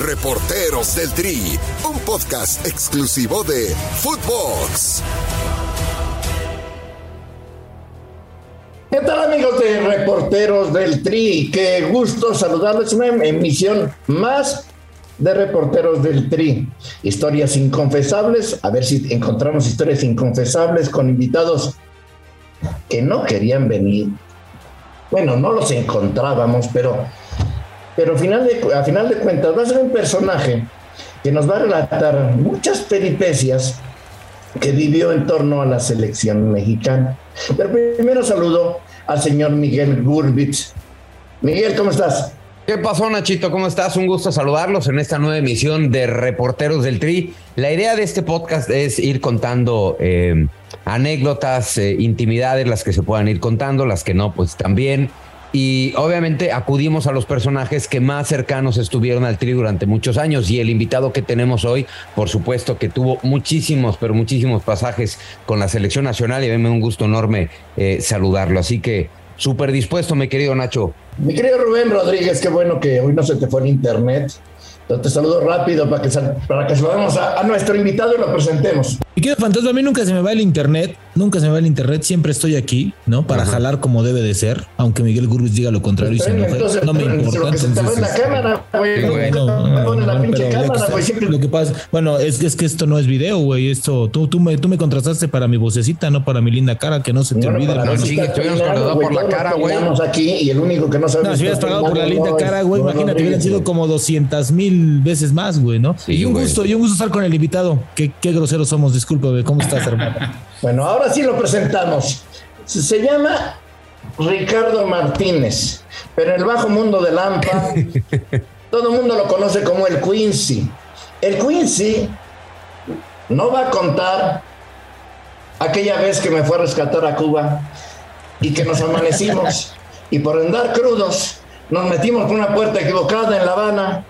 Reporteros del Tri, un podcast exclusivo de Footbox. ¿Qué tal amigos de Reporteros del Tri? Qué gusto saludarles una emisión más de Reporteros del Tri. Historias inconfesables, a ver si encontramos historias inconfesables con invitados que no querían venir. Bueno, no los encontrábamos, pero, pero final a final de cuentas va a ser un personaje que nos va a relatar muchas peripecias que vivió en torno a la selección mexicana. Pero primero saludo al señor Miguel Gurbitz. Miguel, ¿cómo estás? ¿Qué pasó, Nachito? ¿Cómo estás? Un gusto saludarlos en esta nueva emisión de Reporteros del Tri. La idea de este podcast es ir contando eh, anécdotas, eh, intimidades, las que se puedan ir contando, las que no, pues también. Y obviamente acudimos a los personajes que más cercanos estuvieron al Tri durante muchos años. Y el invitado que tenemos hoy, por supuesto que tuvo muchísimos, pero muchísimos pasajes con la selección nacional y a mí me da un gusto enorme eh, saludarlo. Así que súper dispuesto, mi querido Nacho. Mi querido Rubén Rodríguez, qué bueno que hoy no se te fue el internet. Entonces te saludo rápido para que, para que saludemos a, a nuestro invitado y lo presentemos. Y qué fantasma, a mí nunca se me va el internet, nunca se me va el internet, siempre estoy aquí, ¿no? Para jalar como debe de ser, aunque Miguel Gurris diga lo contrario y se enoje. Entonces, no me importa. Lo que se te va en la cámara, güey. Bueno, la no, lo que, lo pasa, bueno, es, es que esto no es video, güey. Esto, tú, tú, me, tú me contrataste para mi vocecita, no para mi linda cara, que no se te Bueno, olvide. hubieras peinado, contratado por la cara, güey. aquí y el único que no sabe. No, si hubieras pagado por la linda no cara, güey, imagínate, hubieran sido como 200 mil veces más, güey, ¿no? Sí, y un gusto, y un gusto estar con el invitado. Qué, qué groseros somos, disculpe, güey. ¿Cómo estás, hermano? Bueno, ahora sí lo presentamos. Se se llama Ricardo Martínez, pero en el bajo mundo del AMPA todo el mundo lo conoce como el Quincy. El Quincy no va a contar aquella vez que me fue a rescatar a Cuba y que nos amanecimos y por andar crudos nos metimos por una puerta equivocada en La Habana,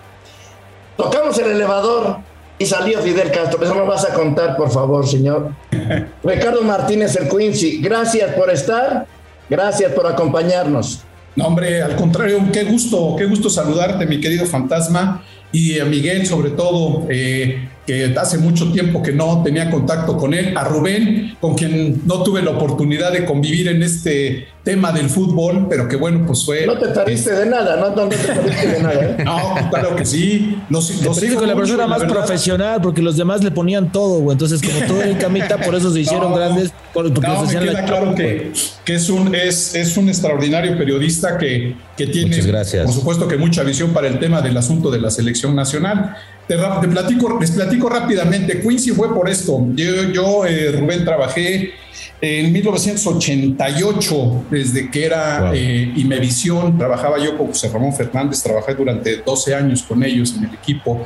tocamos el elevador y salió Fidel Castro. Eso no vas a contar, por favor, señor. Ricardo Martínez, el Quincy, gracias por estar, gracias por acompañarnos. No, hombre, al contrario, qué gusto, qué gusto saludarte, mi querido fantasma, y a Miguel sobre todo, eh, que hace mucho tiempo que no tenía contacto con él, a Rubén, con quien no tuve la oportunidad de convivir en este tema del fútbol, pero que bueno, pues fue... No te perdiste de nada, no, no te perdiste de nada. ¿eh? No, claro que sí. Los, los con la mucho, persona la más verdad. profesional, porque los demás le ponían todo, güey. Entonces, como todo en camita, por eso se hicieron No, grandes. por- Porque No, me hacían queda la claro que, que es, un, es, es un extraordinario periodista que, que tiene, Muchas gracias. por supuesto, que mucha visión para el tema del asunto de la selección nacional. Te platico, les platico rápidamente. Quincy fue por esto. Yo, yo eh, Rubén, trabajé en 1988, desde que era Wow. eh, Imevisión. Trabajaba yo con José Ramón Fernández, trabajé durante 12 años con ellos en el equipo.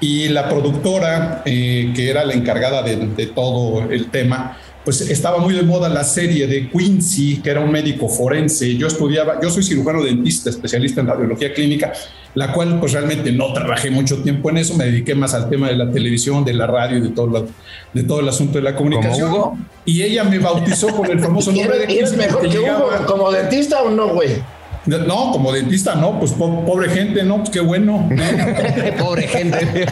Y la productora, eh, que era la encargada de, de todo el tema, pues estaba muy de moda la serie de Quincy, que era un médico forense. Yo estudiaba, yo soy cirujano dentista, especialista en radiología clínica, la cual pues realmente no trabajé mucho tiempo en eso, me dediqué más al tema de la televisión, de la radio y de todo, de todo el asunto de la comunicación. Hugo? Y ella me bautizó con el famoso ¿Y nombre de eres, y eres Quincy mejor que Hugo como dentista o no, güey? No, como dentista no, pues po- pobre gente, no, pues qué bueno. Pobre gente.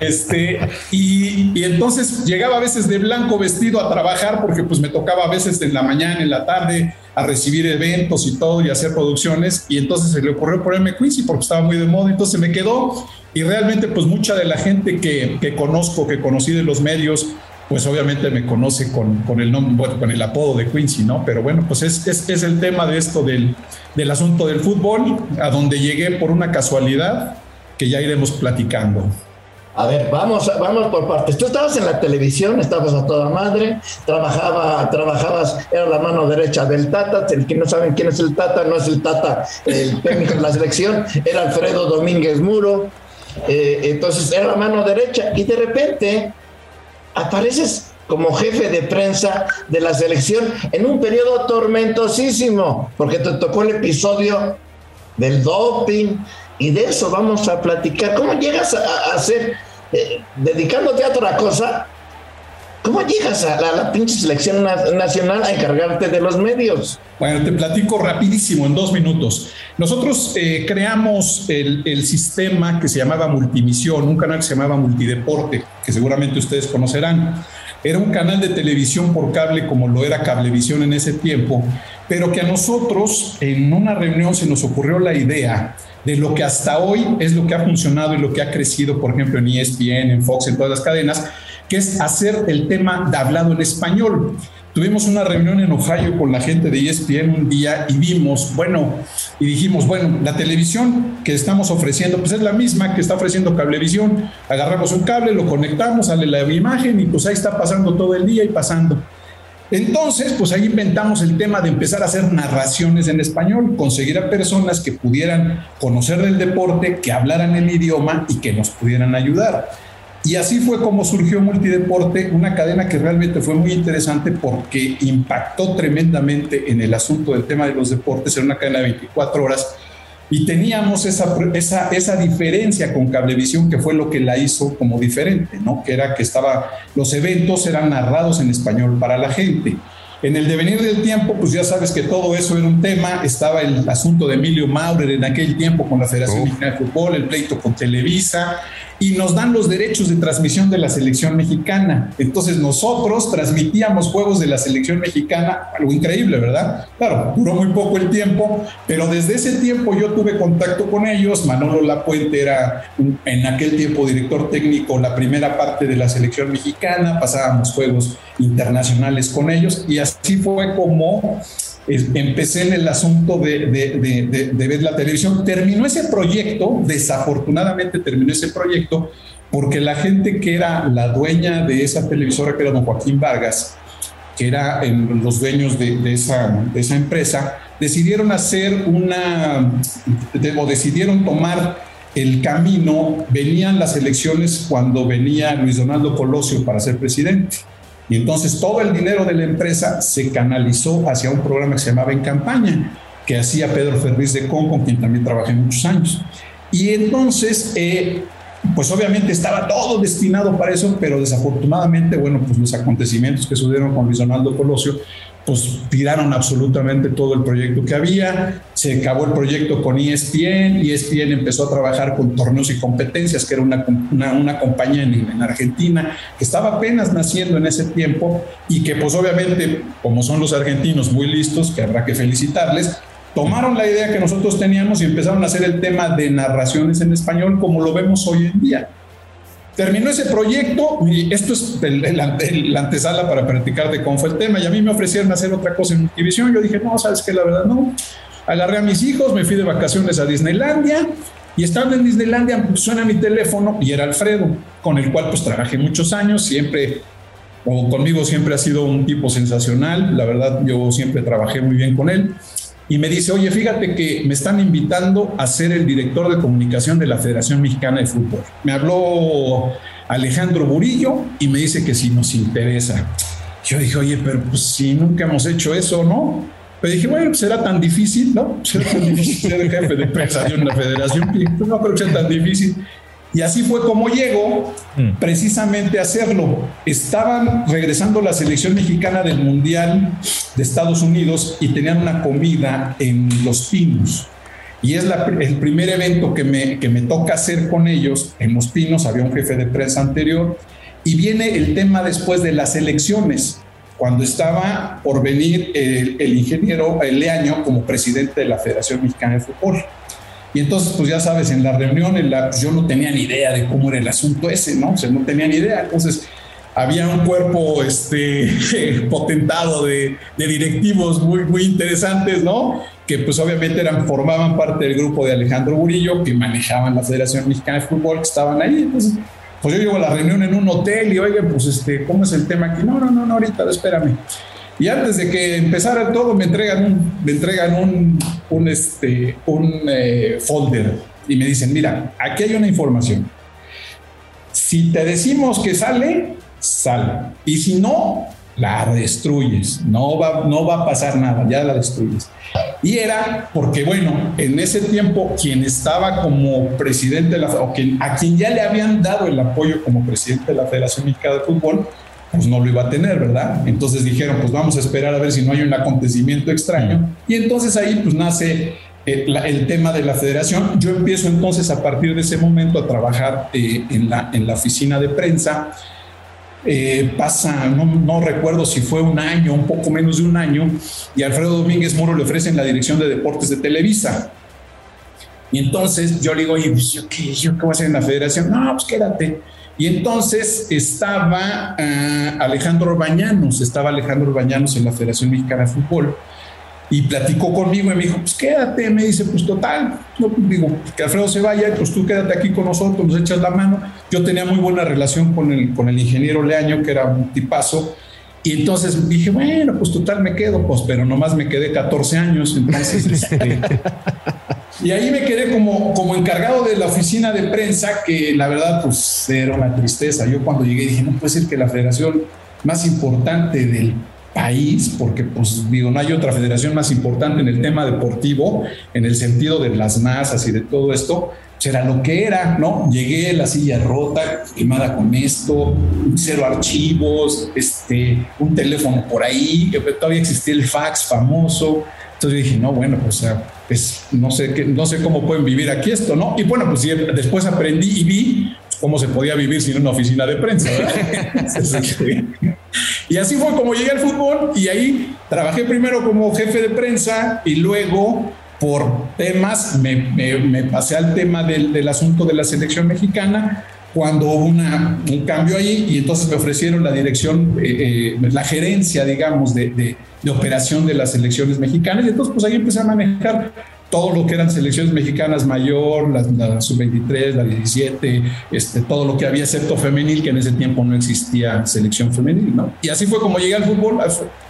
Este, y, y entonces llegaba a veces de blanco vestido a trabajar porque pues me tocaba a veces en la mañana, en la tarde, a recibir eventos y todo y hacer producciones. Y entonces se le ocurrió ponerme Quincy porque estaba muy de moda. Entonces me quedó y realmente pues mucha de la gente que, que conozco, que conocí de los medios, pues obviamente me conoce con, con el nombre, bueno, con el apodo de Quincy, ¿no? Pero bueno, pues es, es, el tema de esto del, del asunto del fútbol, a donde llegué por una casualidad que ya iremos platicando. A ver, vamos, vamos por partes. Tú estabas en la televisión, estabas a toda madre, trabajaba, trabajabas, era la mano derecha del Tata. El que no saben quién es el Tata, no es el Tata, el técnico de la selección, era Alfredo Domínguez Muro. Eh, entonces era la mano derecha y de repente apareces como jefe de prensa de la selección en un periodo tormentosísimo, porque te tocó el episodio del doping y de eso vamos a platicar. ¿Cómo llegas a, a hacer, eh, dedicándote a otra cosa, ¿Cómo llegas a la, pinche selección nacional a encargarte de los medios? Bueno, te platico rapidísimo, en dos minutos. Nosotros eh, creamos el, el, sistema que se llamaba Multimisión, un canal que se llamaba Multideporte, que seguramente ustedes conocerán. Era un canal de televisión por cable como lo era Cablevisión en ese tiempo, pero que a nosotros en una reunión se nos ocurrió la idea de lo que hasta hoy es lo que ha funcionado y lo que ha crecido, por ejemplo, en ESPN, en Fox, en todas las cadenas, que es hacer el tema de hablado en español. Tuvimos una reunión en Ohio con la gente de ESPN un día y vimos, bueno, y dijimos, bueno, la televisión que estamos ofreciendo, pues es la misma que está ofreciendo Cablevisión. Agarramos un cable, lo conectamos, sale la imagen y pues ahí está pasando todo el día y pasando. Entonces, pues ahí inventamos el tema de empezar a hacer narraciones en español, conseguir a personas que pudieran conocer del deporte, que hablaran el idioma y que nos pudieran ayudar. Y así fue como surgió Multideporte, una cadena que realmente fue muy interesante porque impactó tremendamente en el asunto del tema de los deportes, en una cadena de 24 horas y teníamos esa, esa, esa diferencia con Cablevisión que fue lo que la hizo como diferente, ¿no? Que era que estaba, los eventos eran narrados en español para la gente. En el devenir del tiempo, pues ya sabes que todo eso era un tema. Estaba el asunto de Emilio Maurer en aquel tiempo con la Federación Mexicana de Fútbol, el pleito con Televisa, y nos dan los derechos de transmisión de la selección mexicana. Entonces nosotros transmitíamos juegos de la selección mexicana, algo increíble, ¿verdad? Claro, duró muy poco el tiempo, pero desde ese tiempo yo tuve contacto con ellos. Manolo Lapuente era en aquel tiempo director técnico, la primera parte de la selección mexicana, pasábamos juegos internacionales con ellos y así fue como empecé en el asunto de, ver la televisión. Terminó ese proyecto, desafortunadamente terminó ese proyecto, porque la gente que era la dueña de esa televisora, que era don Joaquín Vargas, que era los dueños de, esa, esa empresa, decidieron hacer una, o decidieron tomar el camino, venían las elecciones cuando venía Luis Donaldo Colosio para ser presidente. Y entonces todo el dinero de la empresa se canalizó hacia un programa que se llamaba En Campaña, que hacía Pedro Ferriz de Con, con quien también trabajé muchos años. Y entonces, eh, pues obviamente estaba todo destinado para eso, pero desafortunadamente, bueno, pues los acontecimientos que sucedieron con Luis Donaldo Colosio, pues tiraron absolutamente todo el proyecto que había, se acabó el proyecto con ESPN, ESPN empezó a trabajar con torneos y competencias, que era una, una, compañía en, en, Argentina que estaba apenas naciendo en ese tiempo y que pues obviamente, como son los argentinos muy listos, que habrá que felicitarles, tomaron la idea que nosotros teníamos y empezaron a hacer el tema de narraciones en español como lo vemos hoy en día. Terminó ese proyecto y esto es la antesala para practicar de cómo fue el tema. Y a mí me ofrecieron hacer otra cosa en Multivisión. Yo dije, no, sabes que la verdad no. Agarré a mis hijos, me fui de vacaciones a Disneylandia y estando en Disneylandia suena mi teléfono y era Alfredo, con el cual pues trabajé muchos años. Siempre, o conmigo siempre ha sido un tipo sensacional. La verdad, yo siempre trabajé muy bien con él y me dice, oye, fíjate que me están invitando a ser el director de comunicación de la Federación Mexicana de Fútbol. Me habló Alejandro Burillo y me dice que si nos interesa. Yo dije, oye, pero pues si nunca hemos hecho eso, ¿no? Pero dije, bueno, pues será tan difícil, ¿no? Será tan difícil ser jefe de prensa de una federación. Pues no creo que sea tan difícil. Y así fue como llegó mm. precisamente a hacerlo. Estaban regresando la selección mexicana del Mundial de Estados Unidos y tenían una comida en Los Pinos. Y es el primer evento que me, que me toca hacer con ellos. En Los Pinos había un jefe de prensa anterior. Y viene el tema después de las elecciones, cuando estaba por venir el, el ingeniero Leaño como presidente de la Federación Mexicana de Fútbol. Y entonces, pues ya sabes, en la reunión, en la, pues, yo no tenía ni idea de cómo era el asunto ese, ¿no? O sea, no tenía ni idea. Entonces, había un cuerpo este, potentado de, de, directivos muy, muy interesantes, ¿no? Que pues obviamente eran, formaban parte del grupo de Alejandro Burillo, que manejaban la Federación Mexicana de Fútbol, que estaban ahí. Entonces, pues yo llego a la reunión en un hotel y, oigan, pues, este, ¿cómo es el tema aquí? No, no, no, no ahorita, espérame. Y antes de que empezara todo, me entregan un, me entregan un, un, este, un eh, folder y me dicen, mira, aquí hay una información. Si te decimos que sale, sale. Y si no, la destruyes. No va, no va a pasar nada, ya la destruyes. Y era porque, bueno, en ese tiempo quien estaba como presidente de la, o quien, a quien ya le habían dado el apoyo como presidente de la Federación Mexicana de Fútbol, pues no lo iba a tener, ¿verdad? Entonces dijeron, pues vamos a esperar a ver si no hay un acontecimiento extraño. Y entonces ahí pues nace eh, el, tema de la federación. Yo empiezo entonces a partir de ese momento a trabajar eh, en, la, en la oficina de prensa. Eh, pasa, no, no, recuerdo si fue un año, un poco menos de un año, y Alfredo Domínguez Moro le ofrecen la dirección de deportes de Televisa. Y entonces yo le digo, oye, pues, ¿yo, qué, ¿yo qué voy a hacer en la federación? No, pues quédate. Y entonces estaba Alejandro Bañanos, estaba Alejandro Bañanos en la Federación Mexicana de Fútbol y platicó conmigo y me dijo, pues quédate, me dice, pues total, no, digo, que Alfredo se vaya, pues tú quédate aquí con nosotros, nos echas la mano. Yo tenía muy buena relación con el, con el ingeniero Leaño, que era un tipazo, y entonces dije, bueno, pues total me quedo, pues, pero nomás me quedé 14 años, entonces, este, y ahí me quedé como, como encargado de la oficina de prensa, que la verdad, pues era una tristeza. Yo cuando llegué dije, no puede ser que la federación más importante del país, porque pues digo, no hay otra federación más importante en el tema deportivo, en el sentido de las masas y de todo esto, era lo que era, ¿no? Llegué, la silla rota, quemada con esto, cero archivos, este, un teléfono por ahí, que todavía existía el fax famoso. Entonces dije, no, bueno, pues, pues no sé, qué, no sé cómo pueden vivir aquí esto, ¿no? Y bueno, pues después aprendí y vi cómo se podía vivir sin una oficina de prensa. y así fue como llegué al fútbol y ahí trabajé primero como jefe de prensa y luego por temas me, pasé al tema del, asunto de la selección mexicana cuando hubo una, un cambio ahí y entonces me ofrecieron la dirección, eh, eh, la gerencia, digamos, de, de, de, operación de las selecciones mexicanas y entonces pues ahí empecé a manejar todo lo que eran selecciones mexicanas mayor, la, sub-23, la 17, este, todo lo que había excepto femenil, que en ese tiempo no existía selección femenil, ¿no? Y así fue como llegué al fútbol,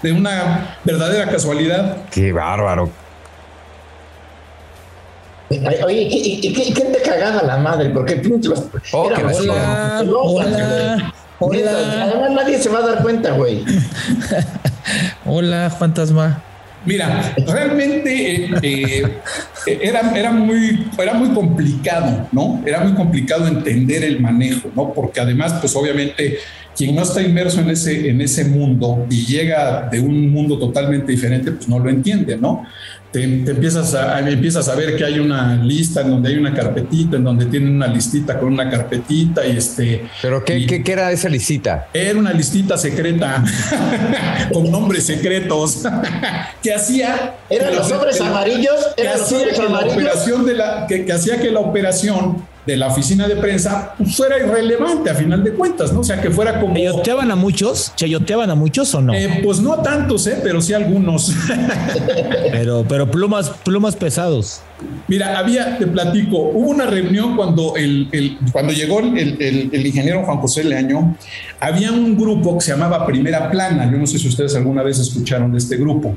de una verdadera casualidad. Qué bárbaro. Oye, ¿y, quién te cagaba la madre? Porque pinche oh, hola, hola, hola. Además nadie se va a dar cuenta, güey. hola, fantasma. Mira, realmente eh, eh, era, era, muy, era muy complicado, ¿no? Era muy complicado entender el manejo, ¿no? Porque además, pues obviamente, quien no está inmerso en ese, en ese mundo y llega de un mundo totalmente diferente, pues no lo entiende, ¿no? Te, empiezas, a, empiezas a ver que hay una lista en donde hay una carpetita, en donde tienen una listita con una carpetita y este... ¿Pero qué, qué, era esa listita? Era una listita secreta con nombres secretos que hacía... ¿Eran los sobres amarillos? La operación de la... que, que hacía que la operación de la oficina de prensa pues fuera irrelevante a final de cuentas, ¿no? O sea, que fuera como... ¿Chayoteaban a muchos? ¿Chayoteaban a muchos o no? Eh, pues no tantos, ¿eh? Pero sí algunos. pero, pero plumas, plumas pesados. Mira, había, te platico, hubo una reunión cuando, el, cuando llegó el, el, ingeniero Juan José Leaño, había un grupo que se llamaba Primera Plana, yo no sé si ustedes alguna vez escucharon de este grupo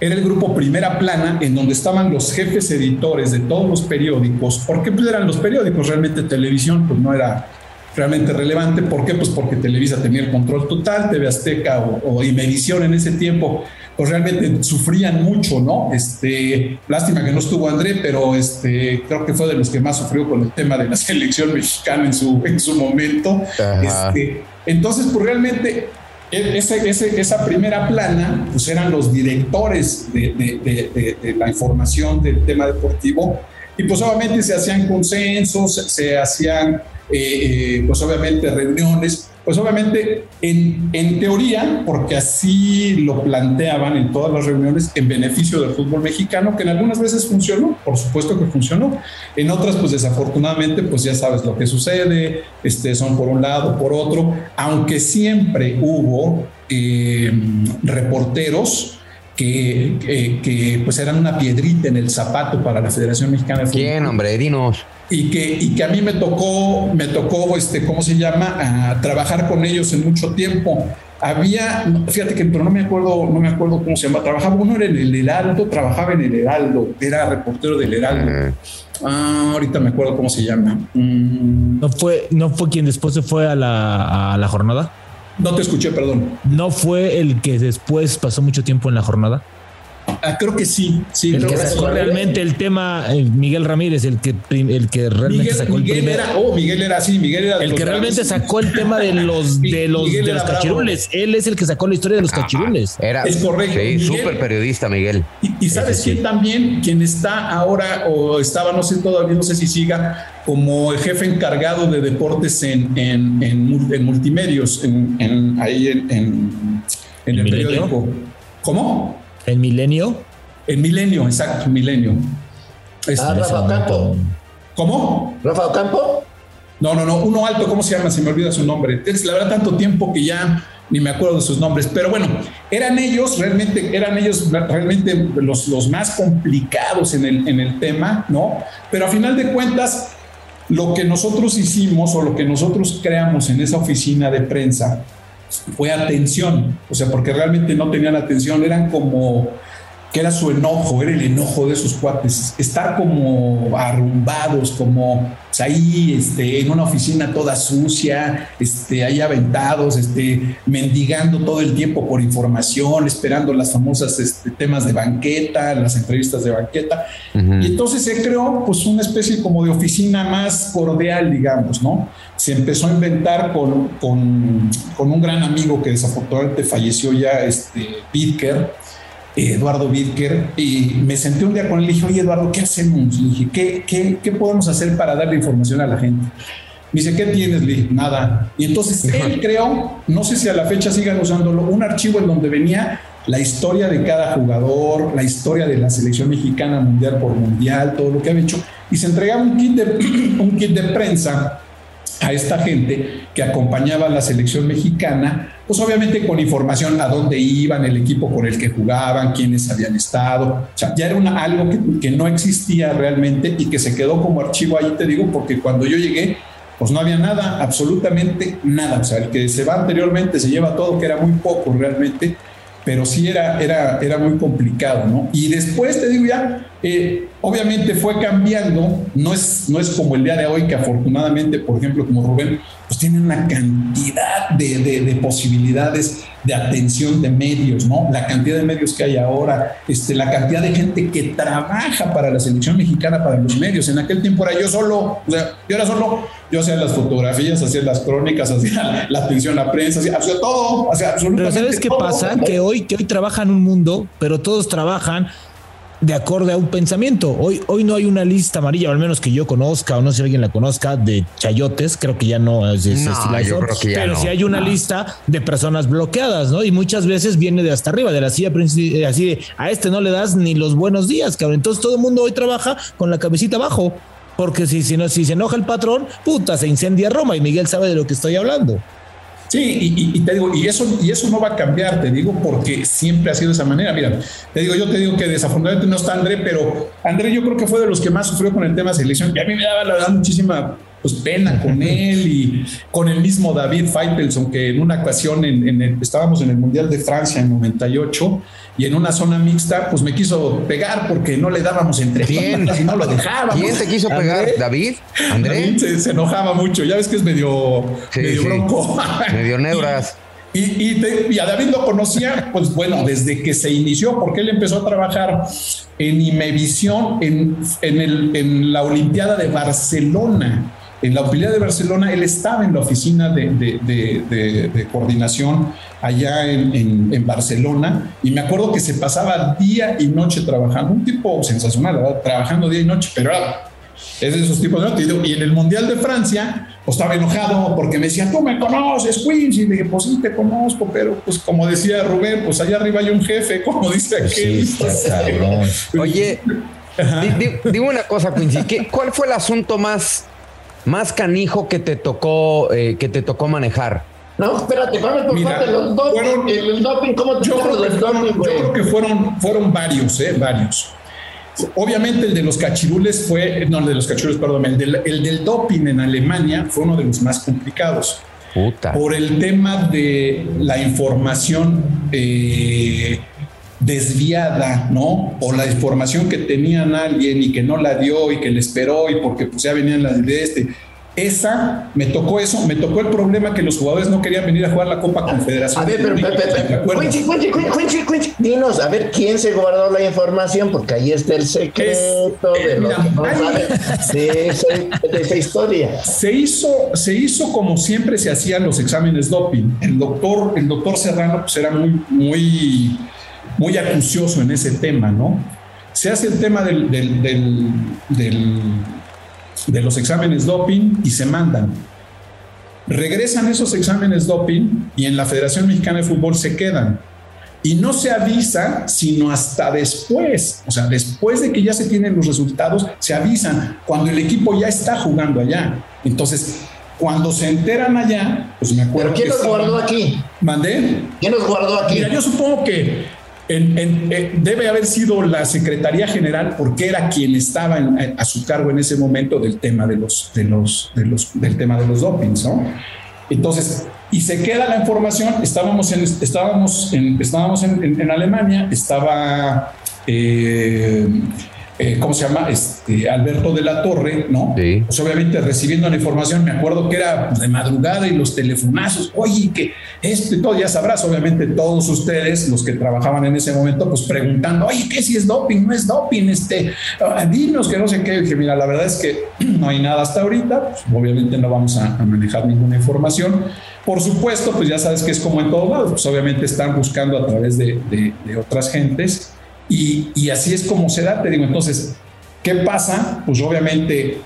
era el grupo Primera Plana, en donde estaban los jefes editores de todos los periódicos. ¿Por qué pues eran los periódicos? Realmente televisión pues no era realmente relevante. ¿Por qué? Pues porque Televisa tenía el control total, TV Azteca o, o Imevisión en ese tiempo, pues realmente sufrían mucho, ¿no? Este, lástima que no estuvo André, pero este, creo que fue de los que más sufrió con el tema de la selección mexicana en su, en su momento. Este, entonces, pues realmente e-, esa primera plana, pues eran los directores de, la información del tema deportivo. Y pues obviamente se hacían consensos, se hacían eh, eh, pues obviamente reuniones pues obviamente en, en, teoría, porque así lo planteaban en todas las reuniones, en beneficio del fútbol mexicano, que en algunas veces funcionó, por supuesto que funcionó, en otras pues desafortunadamente pues ya sabes lo que sucede, este, son por un lado, por otro, aunque siempre hubo eh, reporteros que, que, pues eran una piedrita en el zapato para la Federación Mexicana de Fútbol. ¿Quién, hombre? Dinos y que, y que a mí me tocó, me tocó, este, ¿cómo se llama?, a trabajar con ellos en mucho tiempo. Había, fíjate que, pero no me acuerdo, no me acuerdo cómo se llama, trabajaba, uno era en el Heraldo, trabajaba en el Heraldo, era reportero del Heraldo. Ah, ahorita me acuerdo cómo se llama. Mm. ¿No, fue, ¿No fue quien después se fue a la, a la jornada? No te escuché, perdón. ¿No fue el que después pasó mucho tiempo en la jornada? Ah, creo que sí, sí. El que sacó realmente el tema, eh, Miguel Ramírez, el que, el que realmente Miguel, sacó el Miguel primer. era, oh, Miguel era así, Miguel era de El que realmente sacó el tema de los de los, Miguel de los bravo. cachirules. Él es el que sacó la historia de los cachirules. Era, Es correcto. Sí, súper periodista, Miguel. Y, y sabes sí. quién también, quien está ahora o estaba, no sé todavía, no sé si siga, como el jefe encargado de deportes en, en, en, en multimedios, en, en- ahí en, en- en el periódico. ¿Cómo? El milenio. En Milenio, exacto, Milenio. Este, Ah, Rafa Ocampo. ¿Cómo? Rafa Ocampo. No, no, no, uno alto, ¿cómo se llama? Se me olvida su nombre. La verdad tanto tiempo que ya ni me acuerdo de sus nombres, pero bueno, eran ellos realmente, eran ellos realmente los, los más complicados en el, en el tema, ¿no? Pero a final de cuentas, lo que nosotros hicimos o lo que nosotros creamos en esa oficina de prensa fue atención, o sea, porque realmente no tenían atención, eran como que era su enojo, era el enojo de esos cuates, estar como arrumbados, como pues, ahí este, en una oficina toda sucia, este, ahí aventados, este, mendigando todo el tiempo por información, esperando las famosas este, temas de banqueta, las entrevistas de banqueta. Y entonces se creó pues una especie como de oficina más cordial, digamos, ¿no? Se empezó a inventar con, con, con un gran amigo que desafortunadamente falleció ya, este, Bitker, Eduardo Bitker, y me senté un día con él y le dije, oye Eduardo, ¿qué hacemos? Le dije, ¿qué, qué, qué podemos hacer para darle información a la gente? Me dice, ¿qué tienes, Lee? Nada. Y entonces él creó, no sé si a la fecha sigan usándolo, un archivo en donde venía la historia de cada jugador, la historia de la selección mexicana mundial por mundial, todo lo que había hecho, y se entregaba un kit de, un kit de prensa a esta gente que acompañaba a la selección mexicana, pues obviamente con información a dónde iban, el equipo con el que jugaban, quiénes habían estado. O sea, ya era una, algo que, no existía realmente y que se quedó como archivo ahí, te digo, porque cuando yo llegué, pues no había nada, absolutamente nada. O sea, el que se va anteriormente se lleva todo, que era muy poco realmente, pero sí era, era, era muy complicado, ¿no? Y después, te digo ya, eh, obviamente fue cambiando, no es, no es como el día de hoy, que afortunadamente, por ejemplo, como Rubén, pues tiene una cantidad de, de, de posibilidades de atención de medios, ¿no? La cantidad de medios que hay ahora, este, la cantidad de gente que trabaja para la selección mexicana, para los medios. En aquel tiempo era yo solo, o sea, yo era solo, yo hacía las fotografías, hacía las crónicas, hacía la atención a prensa, hacía, hacía todo, hacía Pero absolutamente ¿sabes qué todo. pasa? Que hoy, que hoy trabajan un mundo, pero todos trabajan de acorde a un pensamiento. Hoy, hoy no hay una lista amarilla, o al menos que yo conozca, o no sé si alguien la conozca, de chayotes, creo que ya no es de ese No, estilazo, yo creo que ya pero no. sí hay una lista de personas bloqueadas, ¿no? Y muchas veces viene de hasta arriba, de la silla eh, así de, a este no le das ni los buenos días, cabrón. Entonces todo el mundo hoy trabaja con la cabecita abajo. Porque si, si, no, si se enoja el patrón, puta, se incendia Roma y Miguel sabe de lo que estoy hablando. Sí, y, te digo, y eso, y eso no va a cambiar, te digo, porque siempre ha sido de esa manera. Mira, te digo, yo te digo que desafortunadamente no está André, pero André yo creo que fue de los que más sufrió con el tema selección. Y a mí me daba la verdad muchísima pues, pena con él y con el mismo David Feitelson, que en una ocasión en, en el- estábamos en el Mundial de Francia en 98 y en una zona mixta, pues me quiso pegar porque no le dábamos entre ¿Quién? y no lo dejábamos. ¿Quién te quiso André. pegar? ¿David? ¿André? David se, se enojaba mucho, ya ves que es medio, Sí, medio sí. bronco. Medio neuras. Y, y, te- y a David lo conocía, pues bueno, desde que se inició, porque él empezó a trabajar en Imevisión, en, en, el- en la Olimpiada de Barcelona. En la Olimpiada de Barcelona, él estaba en la oficina de, de- de- de- de coordinación allá en, en- en Barcelona y me acuerdo que se pasaba día y noche trabajando, un tipo sensacional, ¿verdad? trabajando día y noche, pero era es de esos tipos, ¿no? Te digo, Y en el Mundial de Francia, pues estaba enojado porque me decía, tú me conoces, Queens. Y le dije, pues sí, te conozco, pero pues como decía Rubén, pues allá arriba hay un jefe, como dice aquel. Sí, está cabrón. Oye, di- di- dime una cosa, Quincy. ¿qué- ¿Cuál fue el asunto más, más canijo que te tocó, eh, que te tocó manejar? No, espérate, vamos por Mira, parte los doping. fueron- el, el doping, ¿cómo te Yo llamas creo, que fueron, doping, yo creo que fueron, fueron varios, ¿eh? Varios. Obviamente el de los cachirules fue, no, el de los cachirules, perdón, el del, el del doping en Alemania fue uno de los más complicados. Puta. por el tema de la información eh, desviada, ¿no? O la información que tenían alguien y que no la dio y que le esperó y porque pues ya venían las de este. esa, me tocó eso, me tocó el problema que los jugadores no querían venir a jugar la Copa Confederación. A ver, pero, dinos, a ver quién se guardó la información, porque ahí está el secreto de lo que de, esa, historia. Se hizo, se hizo como siempre se hacían los exámenes doping. El doctor, el doctor Serrano pues era muy, muy, muy acucioso en ese tema, ¿no? Se hace el tema del, del, del de los exámenes doping y se mandan. Regresan esos exámenes doping y en la Federación Mexicana de Fútbol se quedan. Y no se avisa sino hasta después, o sea, después de que ya se tienen los resultados, se avisan cuando el equipo ya está jugando allá. Entonces, cuando se enteran allá, pues me acuerdo. ¿Pero quién los guardó aquí? ¿Mandé? ¿Quién los guardó aquí? Mira, yo supongo que eh, debe haber sido la Secretaría General porque era quien estaba a su cargo en ese momento del tema de los, de los, de los, del tema de los dopings, ¿no? Entonces, y se queda la información, estábamos en, estábamos en, estábamos en Alemania, estaba eh, eh, ¿cómo se llama? Este, Alberto de la Torre, ¿no? Sí. Pues obviamente recibiendo la información, me acuerdo que era pues, de madrugada y los telefonazos, oye, que esto y todo, ya sabrás, obviamente todos ustedes, los que trabajaban en ese momento, pues preguntando, oye, ¿qué si es doping? No es doping, este, ah, dinos que no sé qué. dije, mira, la verdad es que no hay nada hasta ahorita, pues, obviamente no vamos a, manejar ninguna información. Por supuesto, pues ya sabes que es como en todos lados, pues obviamente están buscando a través de, de otras gentes y, así es como se da, te digo. Entonces, ¿qué pasa? Pues obviamente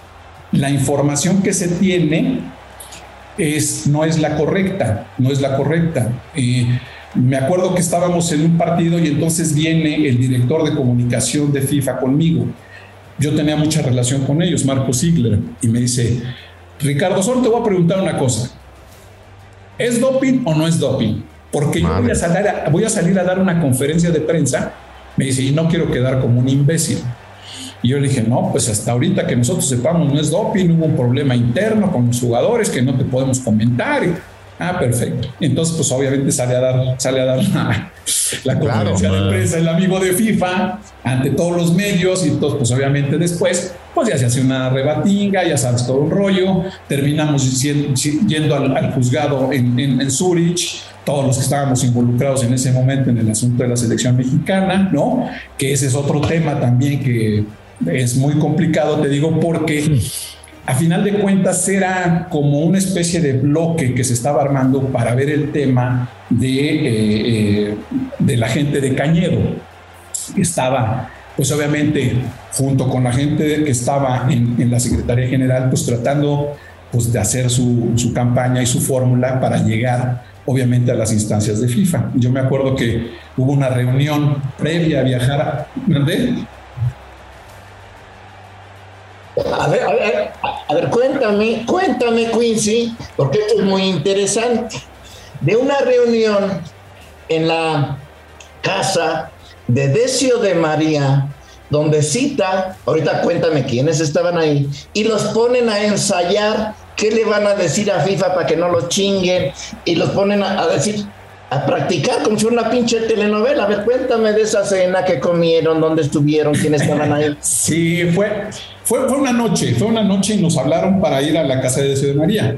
la información que se tiene es, no es la correcta, no es la correcta. me acuerdo que estábamos en un partido y entonces viene el director de comunicación de FIFA conmigo. Yo tenía mucha relación con ellos, Marco Ziegler, y me dice, Ricardo, solo te voy a preguntar una cosa. ¿Es doping o no es doping? Porque yo voy a, voy a salir a dar una conferencia de prensa me dice, y no quiero quedar como un imbécil. Y yo le dije, no, pues hasta ahorita que nosotros sepamos, no es doping, hubo un problema interno con los jugadores que no te podemos comentar. Ah, perfecto. Entonces, pues obviamente sale a dar, sale a dar la, conferencia de prensa el amigo de FIFA ante todos los medios y entonces, pues obviamente después, pues ya se hace una rebatinga, ya sabes todo un rollo, terminamos yendo al, juzgado en, en, en Zurich, todos los que estábamos involucrados en ese momento en el asunto de la selección mexicana, ¿no? Que ese es otro tema también que es muy complicado, te digo, porque a final de cuentas era como una especie de bloque que se estaba armando para ver el tema de, eh, eh, de la gente de Cañedo, que estaba, pues obviamente, junto con la gente que estaba en, la Secretaría General, pues tratando pues, de hacer su, su campaña y su fórmula para llegar obviamente a las instancias de FIFA. Yo me acuerdo que hubo una reunión previa a viajar a... A ver, a ver, a ver, cuéntame, cuéntame, Quincy, porque esto es muy interesante. De una reunión en la casa de Decio de María, donde cita, ahorita cuéntame quiénes estaban ahí, y los ponen a ensayar ¿Qué le van a decir a FIFA para que no los chinguen? Y los ponen a, decir, a practicar como si fuera una pinche telenovela. A ver, cuéntame de esa cena que comieron, dónde estuvieron, quiénes estaban ahí. Sí, fue, fue, fue una noche, fue una noche y nos hablaron para ir a la casa de Deseo de María.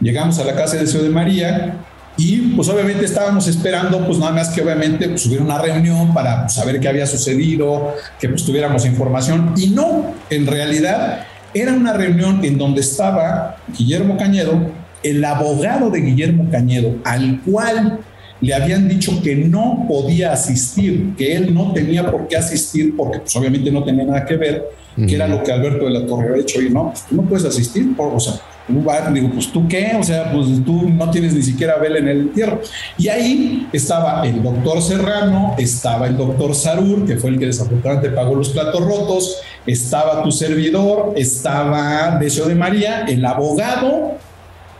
Llegamos a la casa de Deseo de María y pues obviamente estábamos esperando pues nada más que obviamente pues hubiera una reunión para pues, saber qué había sucedido, que pues tuviéramos información. Y no, en realidad era una reunión en donde estaba Guillermo Cañedo, el abogado de Guillermo Cañedo, al cual le habían dicho que no podía asistir, que él no tenía por qué asistir porque pues, obviamente no tenía nada que ver, que era lo que Alberto de la Torre había hecho y no, pues, tú no puedes asistir, o sea, digo, pues tú qué, o sea, pues tú no tienes ni siquiera vela en el entierro. Y ahí estaba el doctor Serrano, estaba el doctor Sarur, que fue el que desafortunadamente pagó los platos rotos, estaba tu servidor, estaba Decio de María, el abogado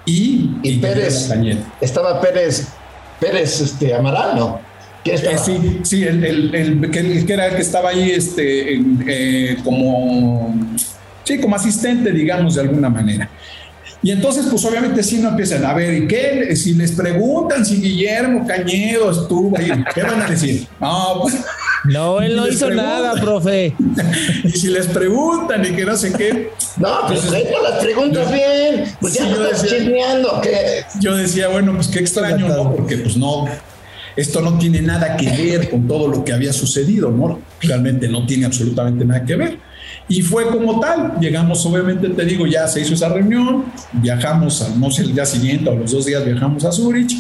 y, y Pérez. Estaba Pérez, Pérez este, Amaral, ¿no? Eh, sí, sí, el, el, que, era el que estaba ahí este, eh, como, sí, como asistente, digamos, de alguna manera. Y entonces, pues obviamente sí no empiezan a ver, ¿y qué? Si les preguntan si Guillermo Cañedo estuvo ahí, ¿qué van a decir? No, pues No, él no hizo nada, profe. y si les preguntan y que no sé qué. No, pues no las preguntas bien. Pues ya no chismeando. Que... Yo decía, bueno, pues qué extraño, ¿no? Porque pues no, esto no tiene nada que ver con todo lo que había sucedido, ¿no? Realmente no tiene absolutamente nada que ver. Y fue como tal, llegamos, obviamente te digo, ya se hizo esa reunión, viajamos, a, no sé, el día siguiente o los dos días viajamos a Zurich,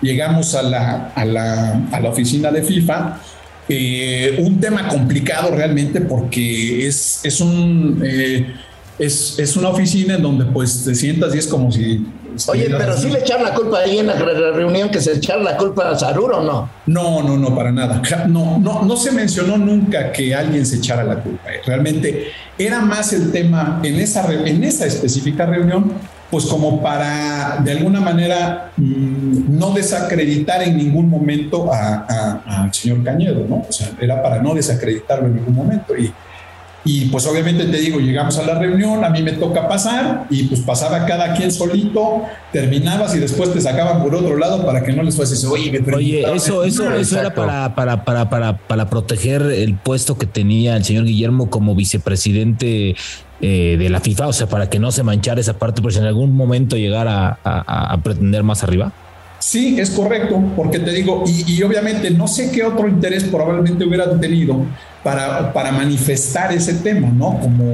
llegamos a la, a la, a la oficina de FIFA, eh, un tema complicado realmente porque es, es un... Eh, es, es, una oficina en donde pues te sientas y es como si Oye, pero sí le echaron la culpa ahí en la reunión que se echaron la culpa a Sarur o no? No, no, no, para nada. No, no, no se mencionó nunca que alguien se echara la culpa. ¿eh? Realmente era más el tema en esa, en esa específica reunión, pues como para de alguna manera mm, no desacreditar en ningún momento al señor Cañedo, ¿no? O sea, era para no desacreditarlo en ningún momento. Y, y pues obviamente te digo, llegamos a la reunión, a mí me toca pasar y pues pasaba cada quien solito, terminabas y después te sacaban por otro lado para que no les fuese oye, me Oye, eso, eso, eso era para, para, para, para, para proteger el puesto que tenía el señor Guillermo como vicepresidente eh, de la FIFA, o sea, para que no se manchara esa parte, por si en algún momento llegara a pretender más arriba. Sí, es correcto, porque te digo, y, obviamente no sé qué otro interés probablemente hubieran tenido para, para manifestar ese tema, ¿no? Como,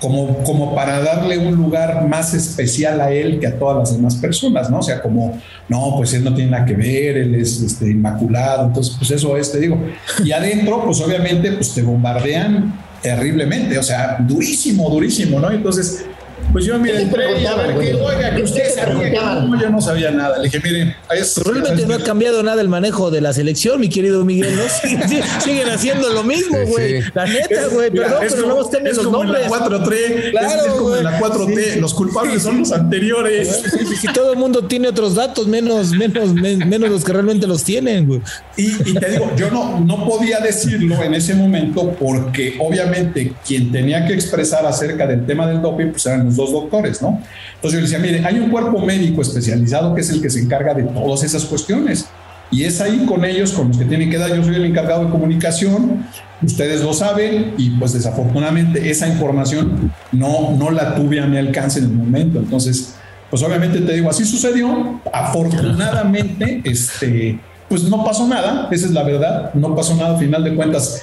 como, como para darle un lugar más especial a él que a todas las demás personas, ¿no? O sea, como, no, pues él no tiene nada que ver, él es este, inmaculado, entonces, pues eso es, te digo. Y adentro, pues obviamente, pues te bombardean terriblemente, o sea, durísimo, durísimo, ¿no? Entonces, pues yo, mire, entré y a ver que, oiga, que usted sabía que yo no sabía nada. Le dije, mire, es, realmente no ha cambiado nada el manejo de la selección, mi querido Miguel. ¿no? Siguen haciendo lo mismo, güey. La neta, güey. Perdón, pero no los tenemos los nombres. En la 4-3, claro, es, como en la 4T. Los culpables son los anteriores. Si todo el mundo tiene otros datos, menos, menos, menos los que realmente los tienen, güey. Y, y, te digo, yo no, no podía decirlo en ese momento porque obviamente quien tenía que expresar acerca del tema del doping, pues eran los dos doctores, ¿no? Entonces yo le decía, mire, hay un cuerpo médico especializado que es el que se encarga de todas esas cuestiones. Y es ahí con ellos, con los que tienen que dar. Yo soy el encargado de comunicación, ustedes lo saben, y pues desafortunadamente esa información no, no la tuve a mi alcance en el momento. Entonces, pues obviamente te digo, así sucedió. Afortunadamente, este, pues no pasó nada, esa es la verdad, no pasó nada. Al final de cuentas,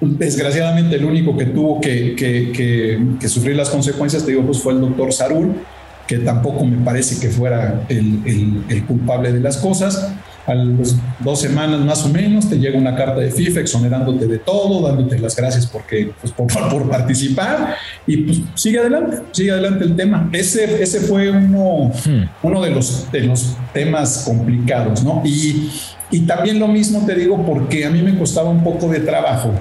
Desgraciadamente, el único que tuvo que, sufrir las consecuencias, te digo, pues fue el doctor Sarul, que tampoco me parece que fuera el, culpable de las cosas. A las dos semanas más o menos te llega una carta de FIFA exonerándote de todo, dándote las gracias porque, pues, por, por, participar y pues sigue adelante, sigue adelante el tema. Ese, ese fue uno, hmm. uno de, los, de los temas complicados, ¿no? Y y también lo mismo te digo porque a mí me costaba un poco de trabajo,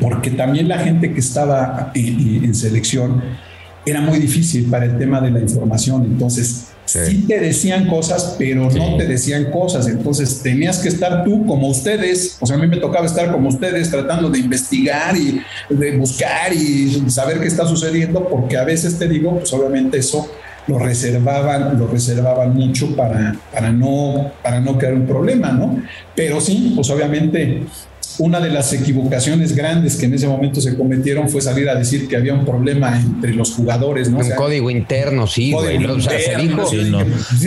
porque también la gente que estaba en, selección era muy difícil para el tema de la información. Entonces, sí, te decían cosas, pero no te decían cosas. Entonces, tenías que estar tú como ustedes. O sea, a mí me tocaba estar como ustedes tratando de investigar y de buscar y saber qué está sucediendo, porque a veces te digo, pues obviamente eso lo reservaban, lo reservaban mucho para, para, no, para no crear un problema, ¿no? Pero sí, pues obviamente una de las equivocaciones grandes que en ese momento se cometieron fue salir a decir que había un problema entre los jugadores, ¿no? Un código interno, sí, güey. o sea, se dijo.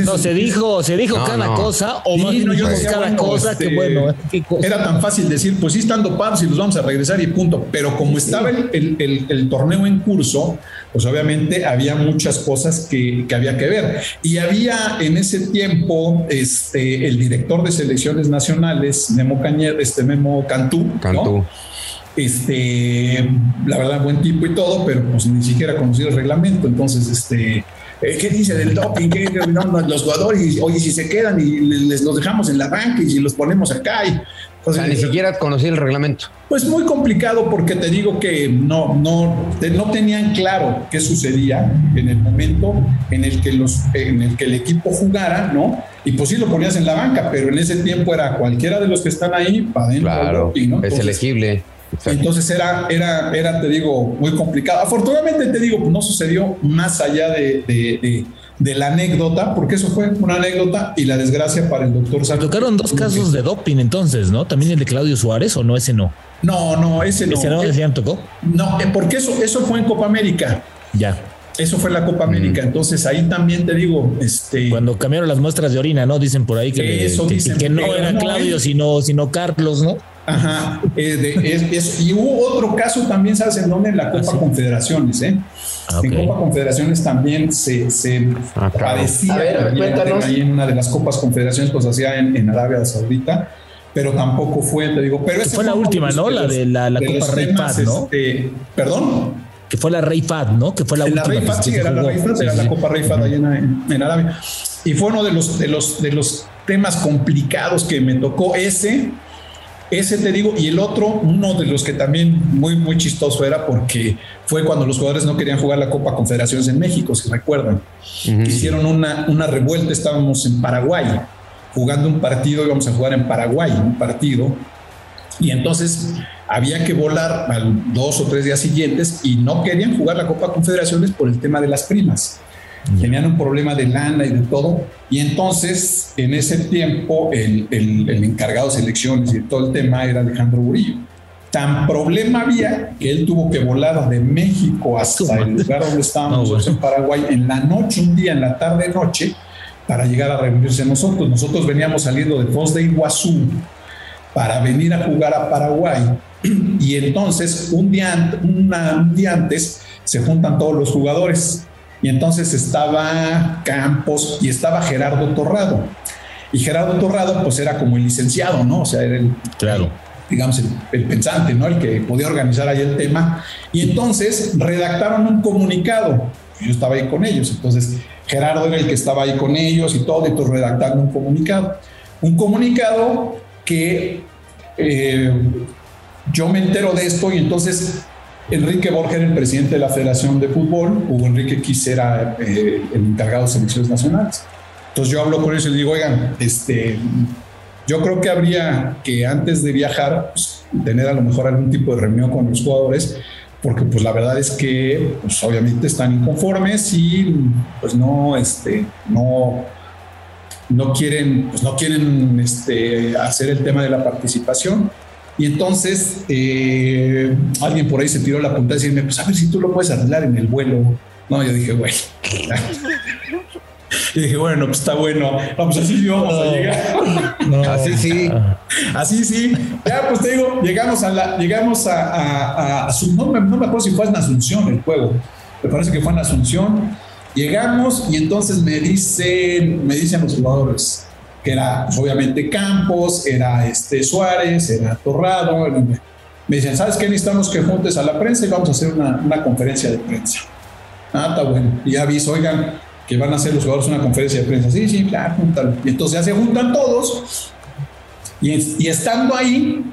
no. se dijo, se dijo cada cosa, o más bien cada cosa, que este, bueno. Era tan fácil decir, pues sí están dopados y los vamos a regresar y punto. Pero como estaba el, el, el, torneo en curso, pues obviamente había muchas cosas que, que, había que ver. Y había en ese tiempo este, el director de selecciones nacionales, Memo Cañer, este Memo Cantú. Este, la verdad, buen tipo y todo, pero pues ni siquiera conocía el reglamento. Entonces, este, eh, ¿qué dice del doping? ¿Qué, los jugadores? Oye, si se quedan y les los dejamos en la banca y si los ponemos acá. Y, o sea, ni siquiera conocía el reglamento. Pues muy complicado porque te digo que no, no, no tenían claro qué sucedía en el momento en el que los, en el que el equipo jugara, ¿no? Y pues sí lo ponías en la banca, pero en ese tiempo era cualquiera de los que están ahí para adentro. Claro, es elegible. Entonces era, era, era, te digo, muy complicado. Afortunadamente, te digo, no sucedió más allá de, de, de, la anécdota, porque eso fue una anécdota y la desgracia para el doctor Tocaron dos casos de doping entonces, ¿no? También el de Claudio Suárez o no, ese no. No, no, ese no. ¿Ese no, no tocó? No, eh, porque eso, eso fue en Copa América. Ya. Eso fue la Copa América. Entonces ahí también te digo, este. Cuando cambiaron las muestras de orina, ¿no? Dicen por ahí que, Eso que- dicen, que no era no, Claudio, ¿eh? sino, sino Carlos, ¿no? Ajá. eh, de- es- es- y hubo otro caso también, ¿sabes en dónde? En la Copa sí. Confederaciones, ¿eh? Ah, En ok. Copa Confederaciones también se, se Ah, claro. parecía A ver, cuéntanos. ahí en una de las Copas Confederaciones, pues hacía en, en Arabia Saudita, pero tampoco fue, te digo. Pero ese fue la última, ¿no? La los- de la- la Copa los Rey temas, Fahd, ¿no? este, Perdón. Que fue la Rey Fad, ¿no? Que fue la En la última. Rey se sí, era la. Rey Fahd, Sí, era la sí. Copa Rey Fahd allá en, en- en Arabia. Y fue uno de los, de, los, de los temas complicados que me tocó ese. Ese te digo, y el otro, uno de los que también muy, muy chistoso era porque fue cuando los jugadores no querían jugar la Copa Confederaciones en México, si recuerdan. Hicieron una, una revuelta, estábamos en Paraguay jugando un partido, íbamos a jugar en Paraguay, un partido, y entonces había que volar al dos o tres días siguientes y no querían jugar la Copa Confederaciones por el tema de las primas. Tenían un problema de lana y de todo. Y entonces, en ese tiempo, el, el- el encargado de selecciones y todo el tema era Alejandro Burillo. Tan problema había que él tuvo que volar de México hasta el lugar donde estábamos No, bueno. en Paraguay en la noche, un día, en la tarde-noche, para llegar a reunirse nosotros. Nosotros veníamos saliendo de Foz de Iguazú para venir a jugar a Paraguay. Y entonces, un día, una- un día antes, se juntan todos los jugadores. Y entonces estaba Campos y estaba Gerardo Torrado. Y Gerardo Torrado, pues era como el licenciado, ¿no? O sea, era el, Claro. digamos, el, el pensante, ¿no? El que podía organizar ahí el tema. Y entonces redactaron un comunicado. Yo estaba ahí con ellos. Entonces, Gerardo era el que estaba ahí con ellos y todo, y todos redactando un comunicado. Un comunicado que eh, yo me entero de esto y entonces Enrique Borja era el presidente de la Federación de Fútbol, Hugo Enrique Quis era eh, el encargado de selecciones nacionales. Entonces yo hablo con ellos y les digo, oigan, este, yo creo que habría que antes de viajar, pues, tener a lo mejor algún tipo de reunión con los jugadores, porque pues la verdad es que pues, obviamente están inconformes y pues no, este, no, no quieren, pues no quieren este, hacer el tema de la participación. Y entonces eh, alguien por ahí se tiró la punta y decirme, pues a ver si tú lo puedes arreglar en el vuelo. No, yo dije, güey. Y dije, bueno, pues está bueno. Vamos, así sí vamos a llegar. No. Así sí. Así sí. Ya, pues te digo, llegamos a la, llegamos a, a, a- a su, no, me, no me acuerdo si fue en Asunción el juego. Me parece que fue en Asunción. Llegamos y entonces me dicen, me dicen los jugadores que era obviamente Campos, era este Suárez, era Torrado. Me dicen, ¿sabes qué? Necesitamos que juntes a la prensa y vamos a hacer una, una conferencia de prensa. Ah, está bueno. Y aviso, oigan, que van a hacer los jugadores una conferencia de prensa. Sí, sí, claro, júntalo. Y entonces ya se juntan todos. Y, y estando ahí,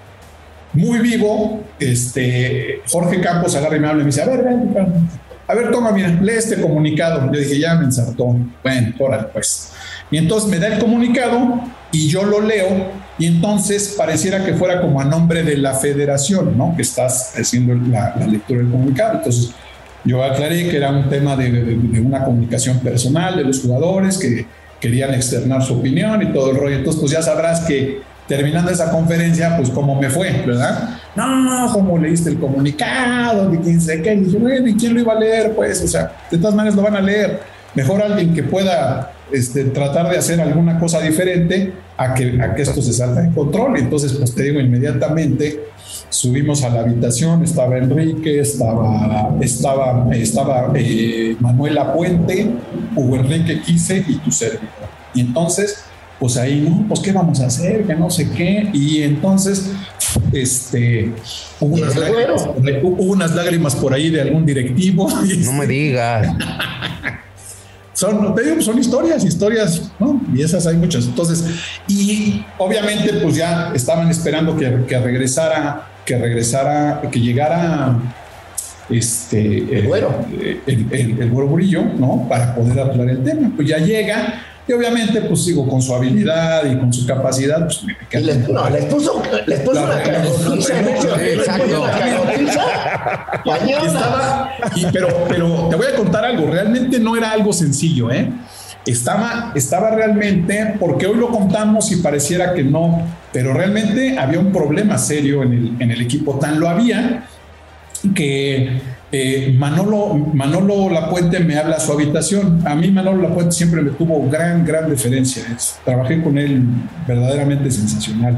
muy vivo, este, Jorge Campos agarra y me habla y me dice, a ver, ven, ven. A ver, toma, mira, lee este comunicado. Yo dije, ya me ensartó. Bueno, órale, pues. Y entonces me da el comunicado y yo lo leo y entonces pareciera que fuera como a nombre de la federación, ¿no? Que estás haciendo la, la lectura del comunicado. Entonces yo aclaré que era un tema de, de- de una comunicación personal de los jugadores que querían externar su opinión y todo el rollo. Entonces, pues ya sabrás que terminando esa conferencia, pues cómo me fue, ¿verdad? No, cómo leíste el comunicado, de quién sé qué. Y dije, bueno, ¿y quién lo iba a leer? Pues, o sea, de todas maneras lo van a leer. Mejor alguien que pueda este, tratar de hacer alguna cosa diferente a que, a que esto se salga de control. Entonces, pues te digo, inmediatamente subimos a la habitación, estaba Enrique, estaba, estaba, estaba eh, Manuela Puente, Hugo Enrique Quise y tu servidor. Y entonces, pues ahí, no, pues qué vamos a hacer, que no sé qué. Y entonces, este, hubo unas, el lágrimas, güero? por ahí- hubo unas lágrimas por ahí de algún directivo. No me digas. son, te digo, son historias, historias, ¿no? Y esas hay muchas. Entonces, y obviamente, pues ya estaban esperando que, que regresara, que regresara, que llegara este El güero. eh, el, el, el ¿no? Para poder hablar el tema. Pues ya llega, y obviamente, pues sigo con su habilidad y con su capacidad, pues me les, pica- no, les puso, les puso La una. Estaba, y, pero, pero te voy a contar algo, realmente no era algo sencillo, ¿eh? estaba, estaba realmente, porque hoy lo contamos y pareciera que no, pero realmente había un problema serio en el, en el equipo. Tan lo había que eh, Manolo, Manolo Lapuente me habla a su habitación. A mí Manolo Lapuente siempre me tuvo gran, gran deferencia. trabajé con él verdaderamente sensacional.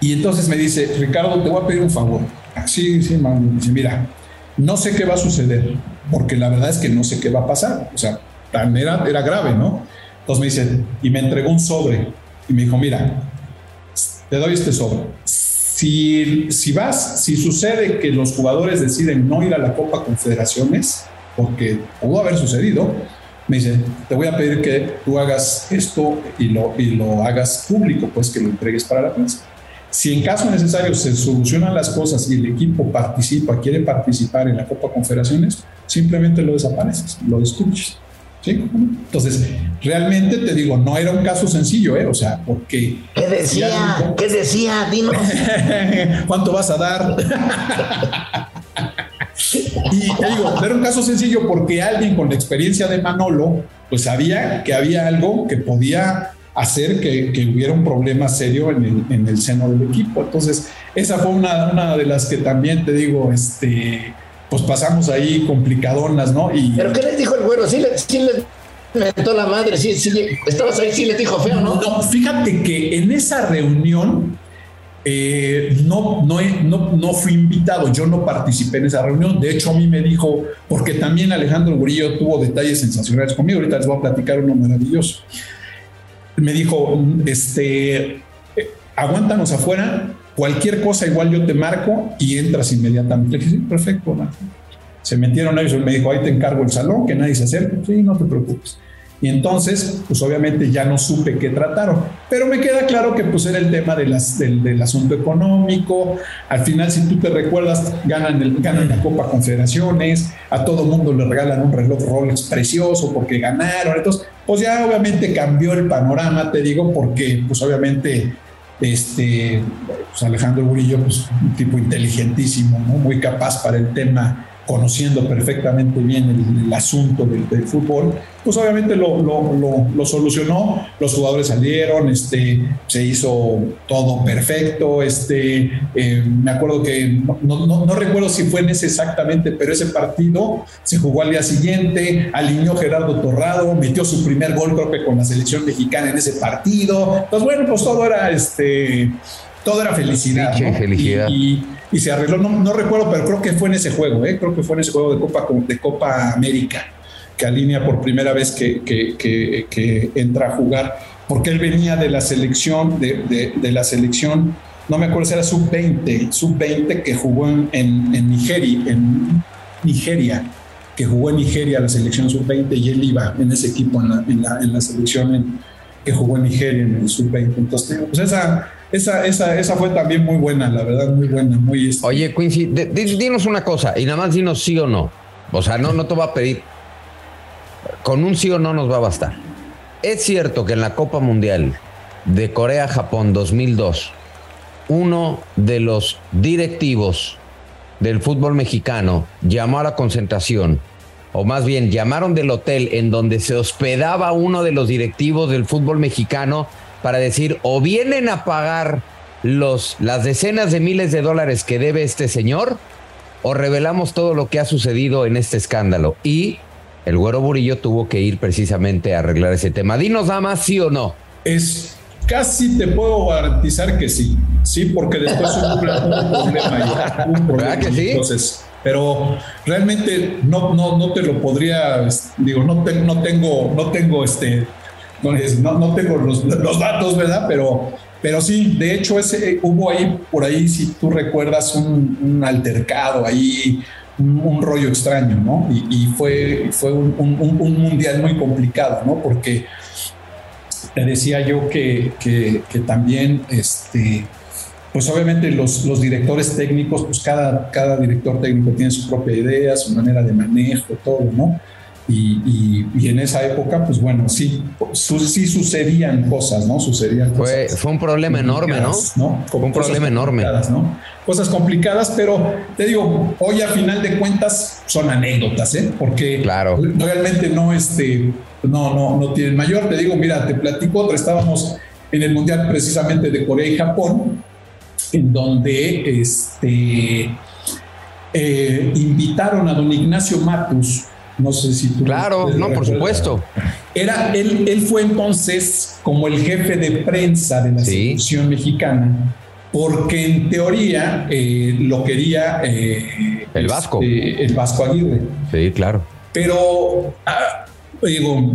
Y entonces me dice, Ricardo, te voy a pedir un favor. Sí, sí, Manolo. Dice, mira, no sé qué va a suceder, porque la verdad es que no sé qué va a pasar. O sea, era, era grave, ¿no? Entonces me dice, y me entregó un sobre. Y me dijo, mira, te doy este sobre si, si vas, si sucede que los jugadores deciden no ir a la Copa Confederaciones, porque pudo haber sucedido, me dice, te voy a pedir que tú hagas esto y lo, y lo hagas público, pues que lo entregues para la prensa. Si en caso necesario se solucionan las cosas y el equipo participa, quiere participar en la Copa Confederaciones, simplemente lo desapareces, lo destruyes. Entonces, realmente te digo, no era un caso sencillo, ¿eh? O sea, porque... ¿Qué decía? ¿Qué decía? Dinos. ¿Cuánto vas a dar? y te digo, no era un caso sencillo porque alguien con la experiencia de Manolo, pues sabía que había algo que podía hacer que, hubiera un problema serio en el, en el, seno del equipo. Entonces, esa fue una, una de las que también te digo, este pues pasamos ahí complicadonas, ¿no? Y, ¿Pero qué les dijo el güero? Sí, le, sí les metió la madre, sí, sí, estabas ahí, sí les dijo feo, ¿no? No, fíjate que en esa reunión eh, no, no, no, no, fui invitado, yo no participé en esa reunión, de hecho a mí me dijo, porque también Alejandro Gurillo tuvo detalles sensacionales conmigo, ahorita les voy a platicar uno maravilloso. Me dijo, este, eh, aguántanos afuera, Cualquier cosa igual yo te marco y entras inmediatamente. Le dije, sí, perfecto. Se metieron ellos, me dijo, ahí te encargo el salón, que nadie se acerque. Sí, no te preocupes. Y entonces, pues obviamente ya no supe qué trataron. Pero me queda claro que pues era el tema de las, del, asunto económico. Al final, si tú te recuerdas, ganan, ganan la Copa Confederaciones, a todo mundo le regalan un reloj Rolex precioso porque ganaron. Entonces, pues ya obviamente cambió el panorama, te digo, porque pues obviamente este, pues Alejandro Burillo, pues un tipo inteligentísimo, muy capaz para el tema conociendo perfectamente bien el, asunto del, fútbol, pues obviamente lo, lo, solucionó, los jugadores salieron, este, se hizo todo perfecto, este, eh, me acuerdo que, no, no, recuerdo si fue en ese exactamente, pero ese partido se jugó al día siguiente, alineó Gerardo Torrado, metió su primer gol creo que con la selección mexicana en ese partido, entonces bueno, pues todo era, este, todo era felicidad. felicidad. y y se arregló, no, recuerdo, pero creo que fue en ese juego, ¿eh? creo que fue en ese juego de Copa, de Copa América, que alinea por primera vez que, que, entra a jugar, porque él venía de la selección, de, de, la selección, no me acuerdo si era sub-20, sub-20 que jugó en, en, Nigeria, en Nigeria, que jugó en Nigeria la selección sub-20 y él iba en ese equipo, en la, en la, en la selección que jugó en Nigeria en el sub-20. Entonces, pues esa esa, esa, esa fue también muy buena, la verdad, muy buena, muy... Este, Oye, Quincy, dinos una cosa y nada más dinos sí o no. O sea, no, no te va a pedir. Con un sí o no nos va a bastar. Es cierto que en la Copa Mundial de Corea-Japón 2002, uno de los directivos del fútbol mexicano llamó a la concentración, o más bien llamaron del hotel en donde se hospedaba uno de los directivos del fútbol mexicano para decir o vienen a pagar los, las decenas de miles de dólares que debe este señor o revelamos todo lo que ha sucedido en este escándalo. Y el güero Burillo tuvo que ir precisamente a arreglar ese tema. Dinos nada más sí o no. Es casi te puedo garantizar que sí. Sí, porque después hubo un, problema. un problema que sí? Entonces, pero realmente no, no, no te lo podría, digo, no, no tengo, no tengo este no, no tengo los, datos, ¿verdad? Pero, pero sí, de hecho, ese, hubo ahí, por ahí, si tú recuerdas, un, altercado ahí, un, rollo extraño, ¿no? Y, fue, fue un, mundial muy complicado, ¿no? Porque te decía yo que, que, que también, este, pues obviamente los, los, directores técnicos, pues cada, cada director técnico tiene su propia idea, su manera de manejo, todo, ¿no? Y, en esa época, pues bueno, sí, sí sucedían cosas, ¿no? Sucedían fue, cosas. Fue un problema enorme, ¿no? Fue un problema enorme. ¿no? Cosas complicadas, pero te digo, hoy a final de cuentas son anécdotas, ¿eh? Porque claro. realmente no, este, no, no, no tienen mayor. Te digo, mira, te platico otra, estábamos en el Mundial precisamente de Corea y Japón, en donde este, eh, invitaron a don Ignacio Matus, no sé si tú. Claro, no, por supuesto. Era, él, él fue entonces como el jefe de prensa de la selección mexicana, porque en teoría eh, lo quería. Eh, el Vasco. Este, el Vasco Aguirre. Sí, claro. Pero. Ah, digo,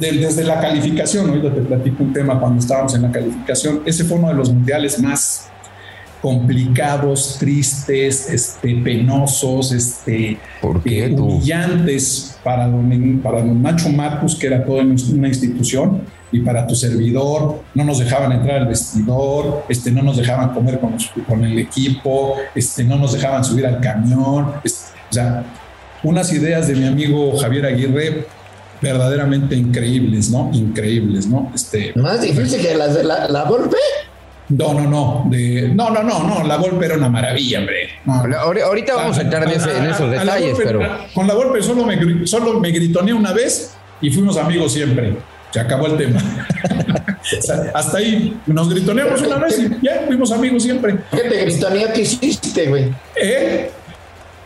desde la calificación, ahorita te platico un tema cuando estábamos en la calificación, ese fue uno de los mundiales más complicados, tristes, este, penosos, este, eh, humillantes para don, para don Nacho Marcus, que era toda una institución, y para tu servidor, no nos dejaban entrar al vestidor, este, no nos dejaban comer con, con el equipo, este, no nos dejaban subir al camión, este, o sea, unas ideas de mi amigo Javier Aguirre verdaderamente increíbles, ¿no? Increíbles, ¿no? Este, Más difícil que las de la, la golpe. No, no, no. De, no, no, no, no. La golpe era una maravilla, hombre. Ahorita vamos a entrar en, esos detalles, pero. Con la golpe solo me, solo me gritoneé una vez y fuimos amigos siempre. Se acabó el tema. hasta ahí nos gritoneamos una vez y ya fuimos amigos siempre. ¿Qué te gritoneó? ¿Qué hiciste, güey? ¿Eh?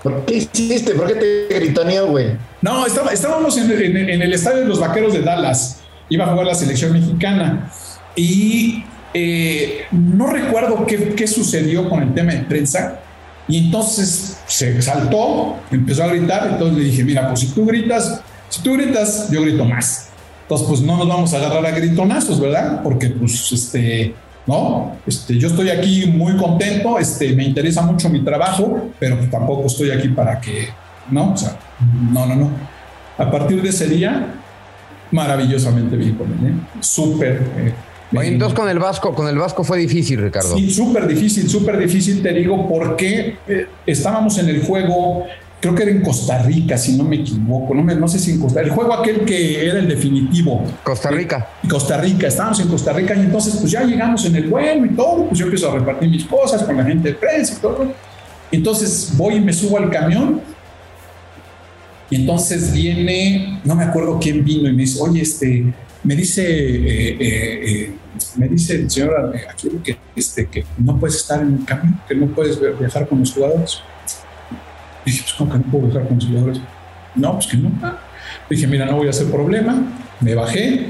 ¿Por qué hiciste? ¿Por qué te gritoneó, güey? No, estábamos en, el estadio de los Vaqueros de Dallas. Iba a jugar la selección mexicana. Y eh, no recuerdo qué, sucedió con el tema de prensa. Y entonces se saltó, empezó a gritar. Entonces le dije, mira, pues si tú gritas, si tú gritas, yo grito más. Entonces, pues no nos vamos a agarrar a gritonazos, ¿verdad? Porque, pues, este, ¿no? Este, yo estoy aquí muy contento, este, me interesa mucho mi trabajo, pero pues tampoco estoy aquí para que, ¿no? O sea, no, no, no. A partir de ese día, maravillosamente bien con él, ¿eh? Súper. Eh, entonces con el Vasco, con el Vasco fue difícil, Ricardo. Sí, súper difícil, súper difícil, te digo, porque eh, estábamos en el juego, creo que era en Costa Rica, si no me equivoco, no, me, no sé si en Costa Rica, el juego aquel que era el definitivo. Costa Rica. Costa Rica, estábamos en Costa Rica y entonces pues ya llegamos en el vuelo y todo, pues yo empiezo a repartir mis cosas con la gente de prensa y todo. Entonces voy y me subo al camión y entonces viene, no me acuerdo quién vino y me dice, oye, este, me dice, eh, eh, eh, me dice el señor aquí que, este, que no puedes estar en el camión, que no puedes viajar con los jugadores. dije, pues, ¿cómo que no puedo viajar con los jugadores? No, pues que no. Dije, mira, no voy a hacer problema. Me bajé,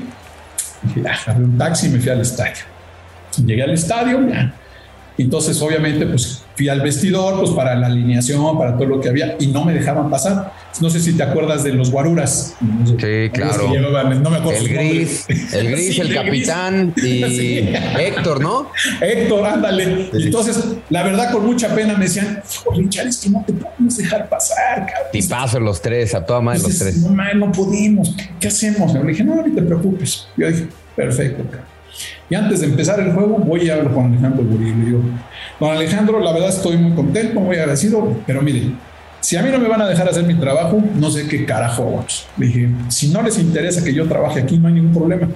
dije, ah, agarré un taxi y me fui al estadio. Llegué al estadio, ya. Entonces, obviamente, pues fui al vestidor, pues para la alineación, para todo lo que había, y no me dejaban pasar. No sé si te acuerdas de los guaruras. Sí, claro. no me acuerdo. El gris, el gris, el, capitán y Héctor, ¿no? Héctor, ándale. Entonces, la verdad, con mucha pena me decían, Richard, es que no te podemos dejar pasar, cabrón. Tipazo los tres, a toda madre los tres. No, no pudimos. ¿Qué hacemos? Le dije, no, no te preocupes. Yo dije, perfecto, cabrón. Y antes de empezar el juego, voy a hablar con Alejandro Burillo. Le digo, don Alejandro, la verdad estoy muy contento, muy agradecido, pero mire, si a mí no me van a dejar hacer mi trabajo, no sé qué carajo vamos. Le dije, si no les interesa que yo trabaje aquí, no hay ningún problema.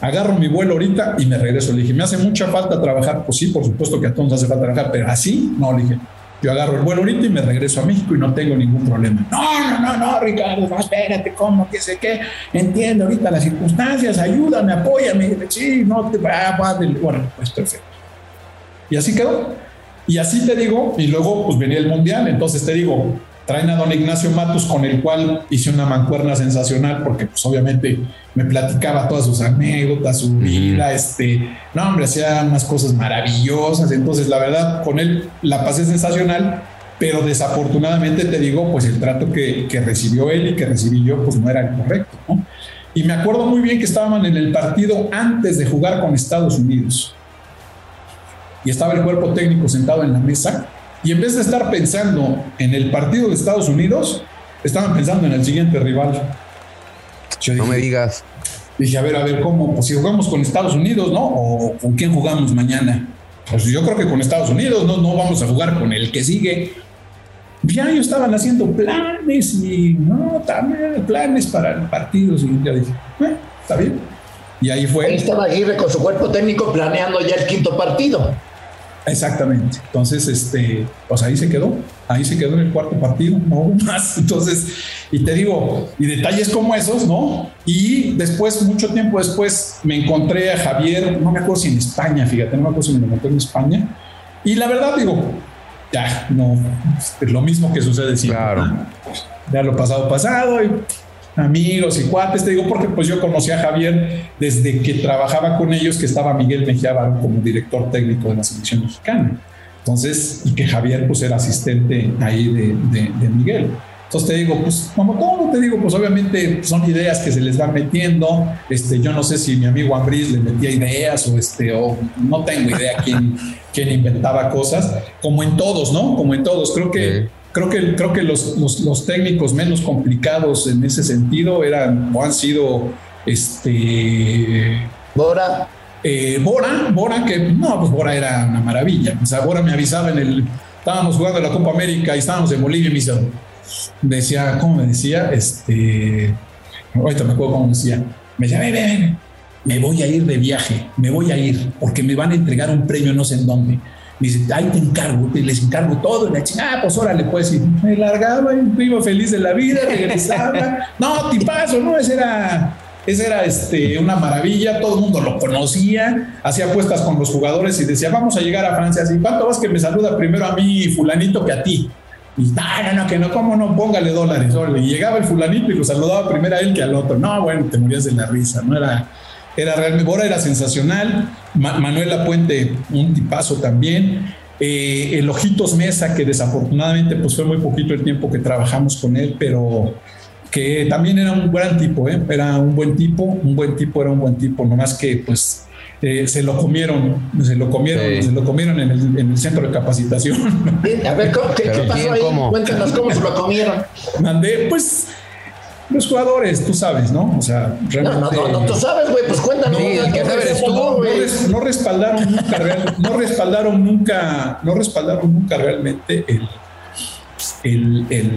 Agarro mi vuelo ahorita y me regreso. Le dije, me hace mucha falta trabajar. Pues sí, por supuesto que a todos hace falta trabajar, pero así, no, le dije, yo agarro el vuelo ahorita y me regreso a México y no tengo ningún problema. No, no, no, no, Ricardo, no, espérate, ¿cómo? ¿Qué sé qué? Entiendo ahorita las circunstancias, ayúdame, apóyame. Sí, no te va, a Bueno, pues perfecto. Y así quedó. Y así te digo, y luego pues venía el Mundial, entonces te digo, traen a don Ignacio Matus con el cual hice una mancuerna sensacional porque pues obviamente me platicaba todas sus anécdotas, su vida, este, no hombre, hacía unas cosas maravillosas, entonces la verdad con él la pasé sensacional, pero desafortunadamente te digo, pues el trato que, que recibió él y que recibí yo pues no era el correcto, ¿no? Y me acuerdo muy bien que estaban en el partido antes de jugar con Estados Unidos. Y estaba el cuerpo técnico sentado en la mesa y en vez de estar pensando en el partido de Estados Unidos, estaban pensando en el siguiente rival. no me digas. Dije, a ver, a ver, ¿cómo? Pues si jugamos con Estados Unidos, ¿no? ¿O con quién jugamos mañana? Pues yo creo que con Estados Unidos, no, no vamos a jugar con el que sigue. Ya ellos estaban haciendo planes y no, también planes para partidos. Y ya dije, eh, está bien. Y ahí fue. Ahí estaba Aguirre con su cuerpo técnico planeando ya el quinto partido. Exactamente. Entonces, este, pues ahí se quedó, ahí se quedó en el cuarto partido, no hubo más. Entonces, y te digo, y detalles como esos, ¿no? Y después, mucho tiempo después, me encontré a Javier, no me acuerdo si en España, fíjate, no me acuerdo si me lo encontré en España. Y la verdad, digo, ya, no, es lo mismo que sucede siempre. Claro. Ya lo pasado, pasado, y amigos y cuates, te digo porque pues yo conocí a Javier desde que trabajaba con ellos, que estaba Miguel Mejía Barón como director técnico de la selección mexicana. Entonces, y que Javier pues era asistente ahí de, de, Miguel. Entonces te digo, pues como todo, te digo, pues obviamente son ideas que se les van metiendo. Este, yo no sé si mi amigo Ambris le metía ideas o este, o no tengo idea quién, quién inventaba cosas, como en todos, ¿no? Como en todos. Creo que. Creo que, creo que los, los, los técnicos menos complicados en ese sentido eran o han sido este Bora, eh, Bora, Bora, que no, pues Bora era una maravilla. O sea, Bora me avisaba en el. Estábamos jugando la Copa América y estábamos en Bolivia y me decía, decía ¿cómo me decía? Este. Ahorita me acuerdo cómo me decía. Me decía, ven, ven, ven, me voy a ir de viaje, me voy a ir, porque me van a entregar un premio no sé en dónde. Me dice, ahí te encargo, te les encargo todo. Y la chica, ah, pues órale, pues. Y me largaba y iba feliz de la vida, regresaba. no, tipazo, no, ese era. Ese era este, una maravilla, todo el mundo lo conocía, hacía apuestas con los jugadores y decía, vamos a llegar a Francia, así, ¿cuánto vas que me saluda primero a mí fulanito que a ti? Y no, no, no, que no, cómo no, póngale dólares. órale. Y llegaba el fulanito y lo saludaba primero a él que al otro. No, bueno, te morías de la risa, no era, era realmente, Bora era sensacional, Ma- Manuel Lapuente, un tipazo también. Eh, el Ojitos Mesa, que desafortunadamente pues fue muy poquito el tiempo que trabajamos con él, pero que también era un gran tipo, ¿eh? era un buen tipo, un buen tipo, era un buen tipo, nomás que pues eh, se lo comieron, se lo comieron, Sí. se lo comieron en el, en el centro de capacitación. a ver, ¿cómo- ¿qué, pasó ¿quién, ahí? cómo? Cuéntanos cómo se lo comieron. Mandé, pues, los jugadores, tú sabes, ¿no? O sea, No, realmente. no, no, no, tú sabes, güey, pues cuéntanos. Sí, el que ¿Cómo sabe eres se tú, llamó, no, güey? res- no respaldaron nunca real- no respaldaron nunca no respaldaron nunca realmente el el, el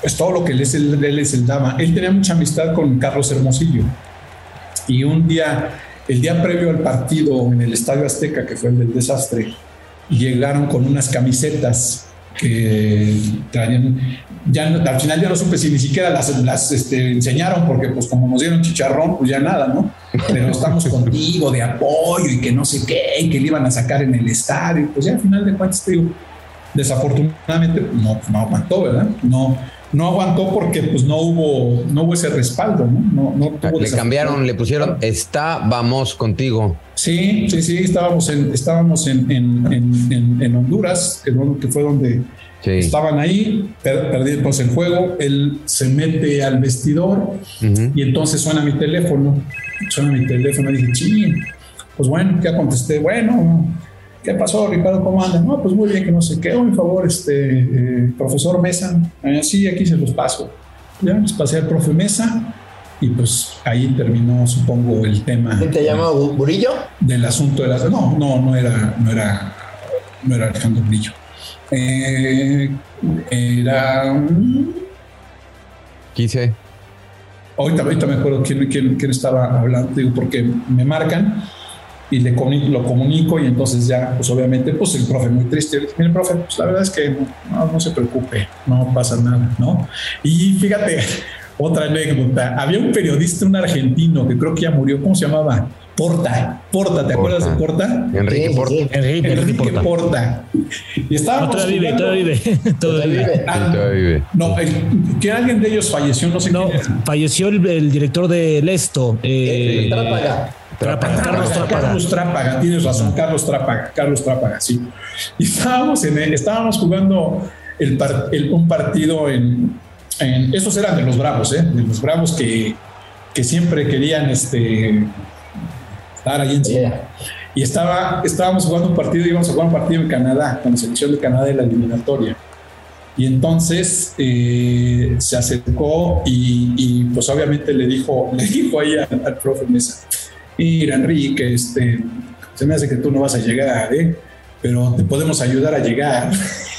pues todo lo que él es el, él es el dama él tenía mucha amistad con Carlos Hermosillo y un día el día previo al partido en el Estadio Azteca que fue el del desastre llegaron con unas camisetas que traían ya al final ya no supe si ni siquiera las, las este, enseñaron porque pues como nos dieron chicharrón pues ya nada no pero estamos contigo de apoyo y que no sé qué y que le iban a sacar en el estadio. Pues ya al final de cuentas digo desafortunadamente no, no aguantó verdad no no aguantó porque pues no hubo no hubo ese respaldo no no, no tuvo Le cambiaron, le pusieron, está, vamos contigo. Sí, sí, sí, estábamos en, estábamos en, en, en, Honduras, que, fue donde Sí. estaban ahí, per- perdimos el juego, él se mete al vestidor y entonces suena mi teléfono, suena mi teléfono y dije, ching, pues bueno, ya contesté, bueno, ¿qué pasó, Ricardo? ¿Cómo andas? No, pues muy bien, que no sé qué, un favor, este, eh, profesor Mesa, "Eh, sí, aquí se los paso. Ya les pasé al profe Mesa y pues ahí terminó, supongo, el tema ¿Quién te llama Burillo? del asunto de las no no no era no era no era Alejandro Brillo Eh, era mm, Quise. ahorita, ahorita me acuerdo quién, quién, quién estaba hablando digo porque me marcan y le comuni- lo comunico y entonces ya pues obviamente pues el profe muy triste le dije, mire profe pues la verdad es que no, no se preocupe no pasa nada no y fíjate otra anécdota había un periodista un argentino que creo que ya murió cómo se llamaba Porta Porta ¿te acuerdas de Porta? Enrique Porta. Enrique, Enrique Porta. Porta. Y estábamos No, todavía vive, jugando- todavía vive, todavía vive. Ah, todavía vive. No, el- que alguien de ellos falleció, no sé No, quién falleció el, el director de Lesto. eh, Trápaga. Trápaga, Carlos Trápaga. Carlos Trápaga, tienes razón, Carlos Trápaga, Carlos Trápaga, sí. Y estábamos, en el- estábamos jugando el par- el- un partido en, en- Esos eran de los Bravos, ¿eh? De los Bravos que, que siempre querían este, estar ahí encima. Yeah. Y estaba, estábamos jugando un partido, íbamos a jugar un partido en Canadá, con la selección de Canadá de la eliminatoria. Y entonces eh, se acercó y, y, pues obviamente le dijo, le dijo ahí al, al profe Mesa, mira Enrique, este, se me hace que tú no vas a llegar, ¿eh? pero te podemos ayudar a llegar.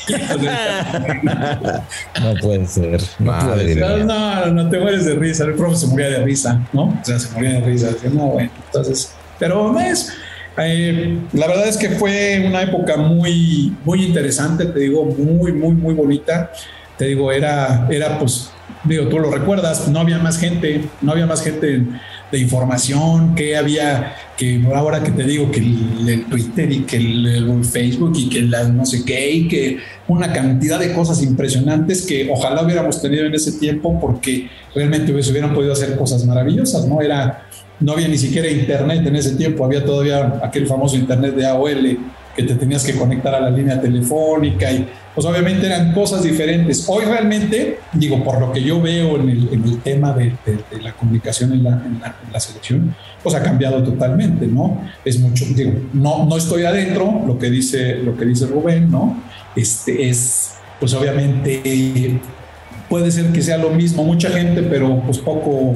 no puede ser. No, puede ser. no, no, te mueres de risa. El profe se moría de risa, ¿no? O sea, se moría de risa. No, bueno, entonces, pero no es. Eh, la verdad es que fue una época muy, muy interesante, te digo, muy, muy, muy bonita. Te digo, era, era pues, digo, tú lo recuerdas, no había más gente, no había más gente de información, que había, que ahora que te digo que el, Twitter y que el, Facebook y que la no sé qué, y que una cantidad de cosas impresionantes que ojalá hubiéramos tenido en ese tiempo porque realmente hubieran podido hacer cosas maravillosas, ¿no? Era no había ni siquiera internet en ese tiempo, había todavía aquel famoso internet de AOL que te tenías que conectar a la línea telefónica y pues obviamente eran cosas diferentes. Hoy realmente, digo, por lo que yo veo en el, tema de, la comunicación en la, selección, pues ha cambiado totalmente, ¿no? Es mucho, digo, no, no estoy adentro, lo que dice, lo que dice Rubén, ¿no? Este es, pues obviamente puede ser que sea lo mismo, mucha gente, pero pues poco,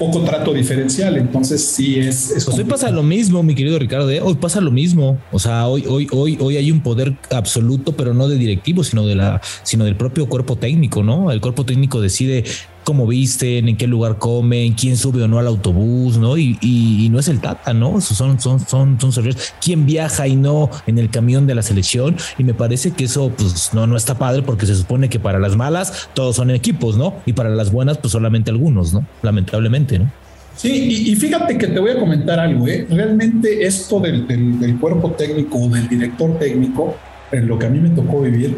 poco trato diferencial. Entonces sí es. pues hoy pasa lo mismo, mi querido Ricardo. ¿eh? Hoy pasa lo mismo. O sea, hoy, hoy, hoy, hoy hay un poder absoluto, pero no de directivo, sino de la, sino del propio cuerpo técnico, ¿no? El cuerpo técnico decide cómo visten, en qué lugar comen, quién sube o no al autobús, ¿no? Y, no es el Tata, ¿no? Son, son, son, son. ¿Quién viaja y no en el camión de la selección? Y me parece que eso, pues, no, no está padre porque se supone que para las malas todos son equipos, ¿no? Y para las buenas, pues solamente algunos, ¿no? Lamentablemente, ¿no? Sí, y, fíjate que te voy a comentar algo, ¿eh? Realmente esto del, del, cuerpo técnico o del director técnico, en lo que a mí me tocó vivir,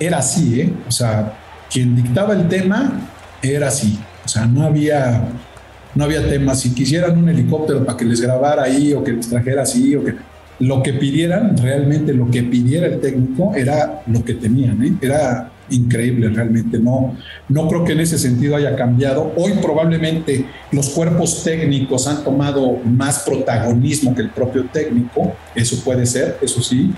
era así, ¿eh? O sea, quien dictaba el tema era así. O sea, no había, no había tema. Si quisieran un helicóptero para que les grabara ahí o que les trajera así o que lo que pidieran, realmente lo que pidiera el técnico era lo que tenían. ¿eh? Era increíble realmente. No, no creo que en ese sentido haya cambiado. Hoy probablemente los cuerpos técnicos han tomado más protagonismo que el propio técnico. Eso puede ser, eso sí.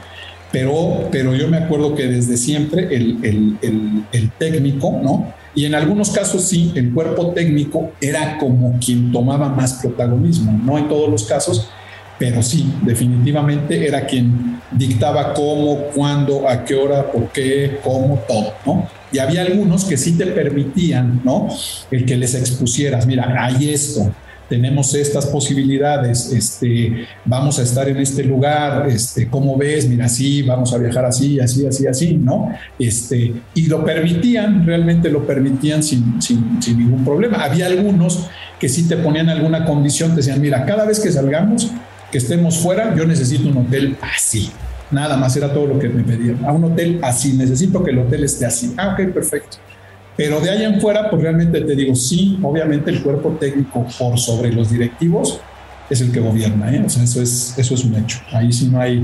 Pero, pero yo me acuerdo que desde siempre el, el, el, el técnico, ¿no? Y en algunos casos sí, el cuerpo técnico era como quien tomaba más protagonismo, no en todos los casos, pero sí, definitivamente era quien dictaba cómo, cuándo, a qué hora, por qué, cómo, todo, ¿no? Y había algunos que sí te permitían, ¿no? El que les expusieras, mira, hay esto, tenemos estas posibilidades, este, vamos a estar en este lugar, este, ¿cómo ves? Mira, sí, vamos a viajar así, así, así, así, ¿no? Este, y lo permitían, realmente lo permitían sin, sin, sin ningún problema. Había algunos que sí te ponían alguna condición, te decían, mira, cada vez que salgamos, que estemos fuera, yo necesito un hotel así. Nada más era todo lo que me pedían. A un hotel así, necesito que el hotel esté así. Ah, ok, perfecto. Pero de ahí en fuera, pues realmente te digo, sí, obviamente el cuerpo técnico por sobre los directivos es el que gobierna, ¿eh? o sea, eso es, eso es un hecho. Ahí sí no hay,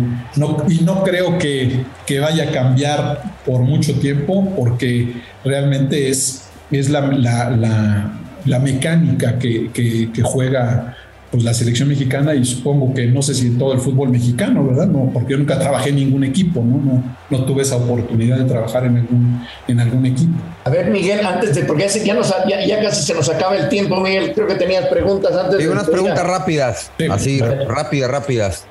y no creo que, que vaya a cambiar por mucho tiempo, porque realmente es, es la, la, la, mecánica que, que juega pues la selección mexicana y supongo que no sé si en todo el fútbol mexicano, ¿verdad? No, porque yo nunca trabajé en ningún equipo, ¿no? No, no tuve esa oportunidad de trabajar en algún, en algún equipo. A ver, Miguel, antes de, porque ya, nos, ya, casi se nos acaba el tiempo, Miguel, creo que tenías preguntas antes. Tengo unas preguntas rápidas, así, rápidas, rápidas.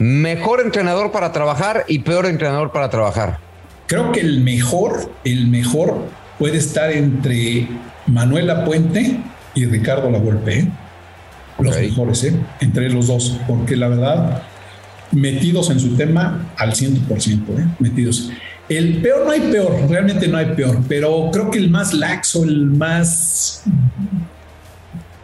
¿Mejor entrenador para trabajar y peor entrenador para trabajar? Creo que el mejor, el mejor puede estar entre Manuel Puente y Ricardo Lavolpe. Los mejores, ¿eh? entre los dos, porque la verdad, metidos en su tema al 100%, ¿eh? metidos. El peor no hay peor, realmente no hay peor, pero creo que el más laxo, el más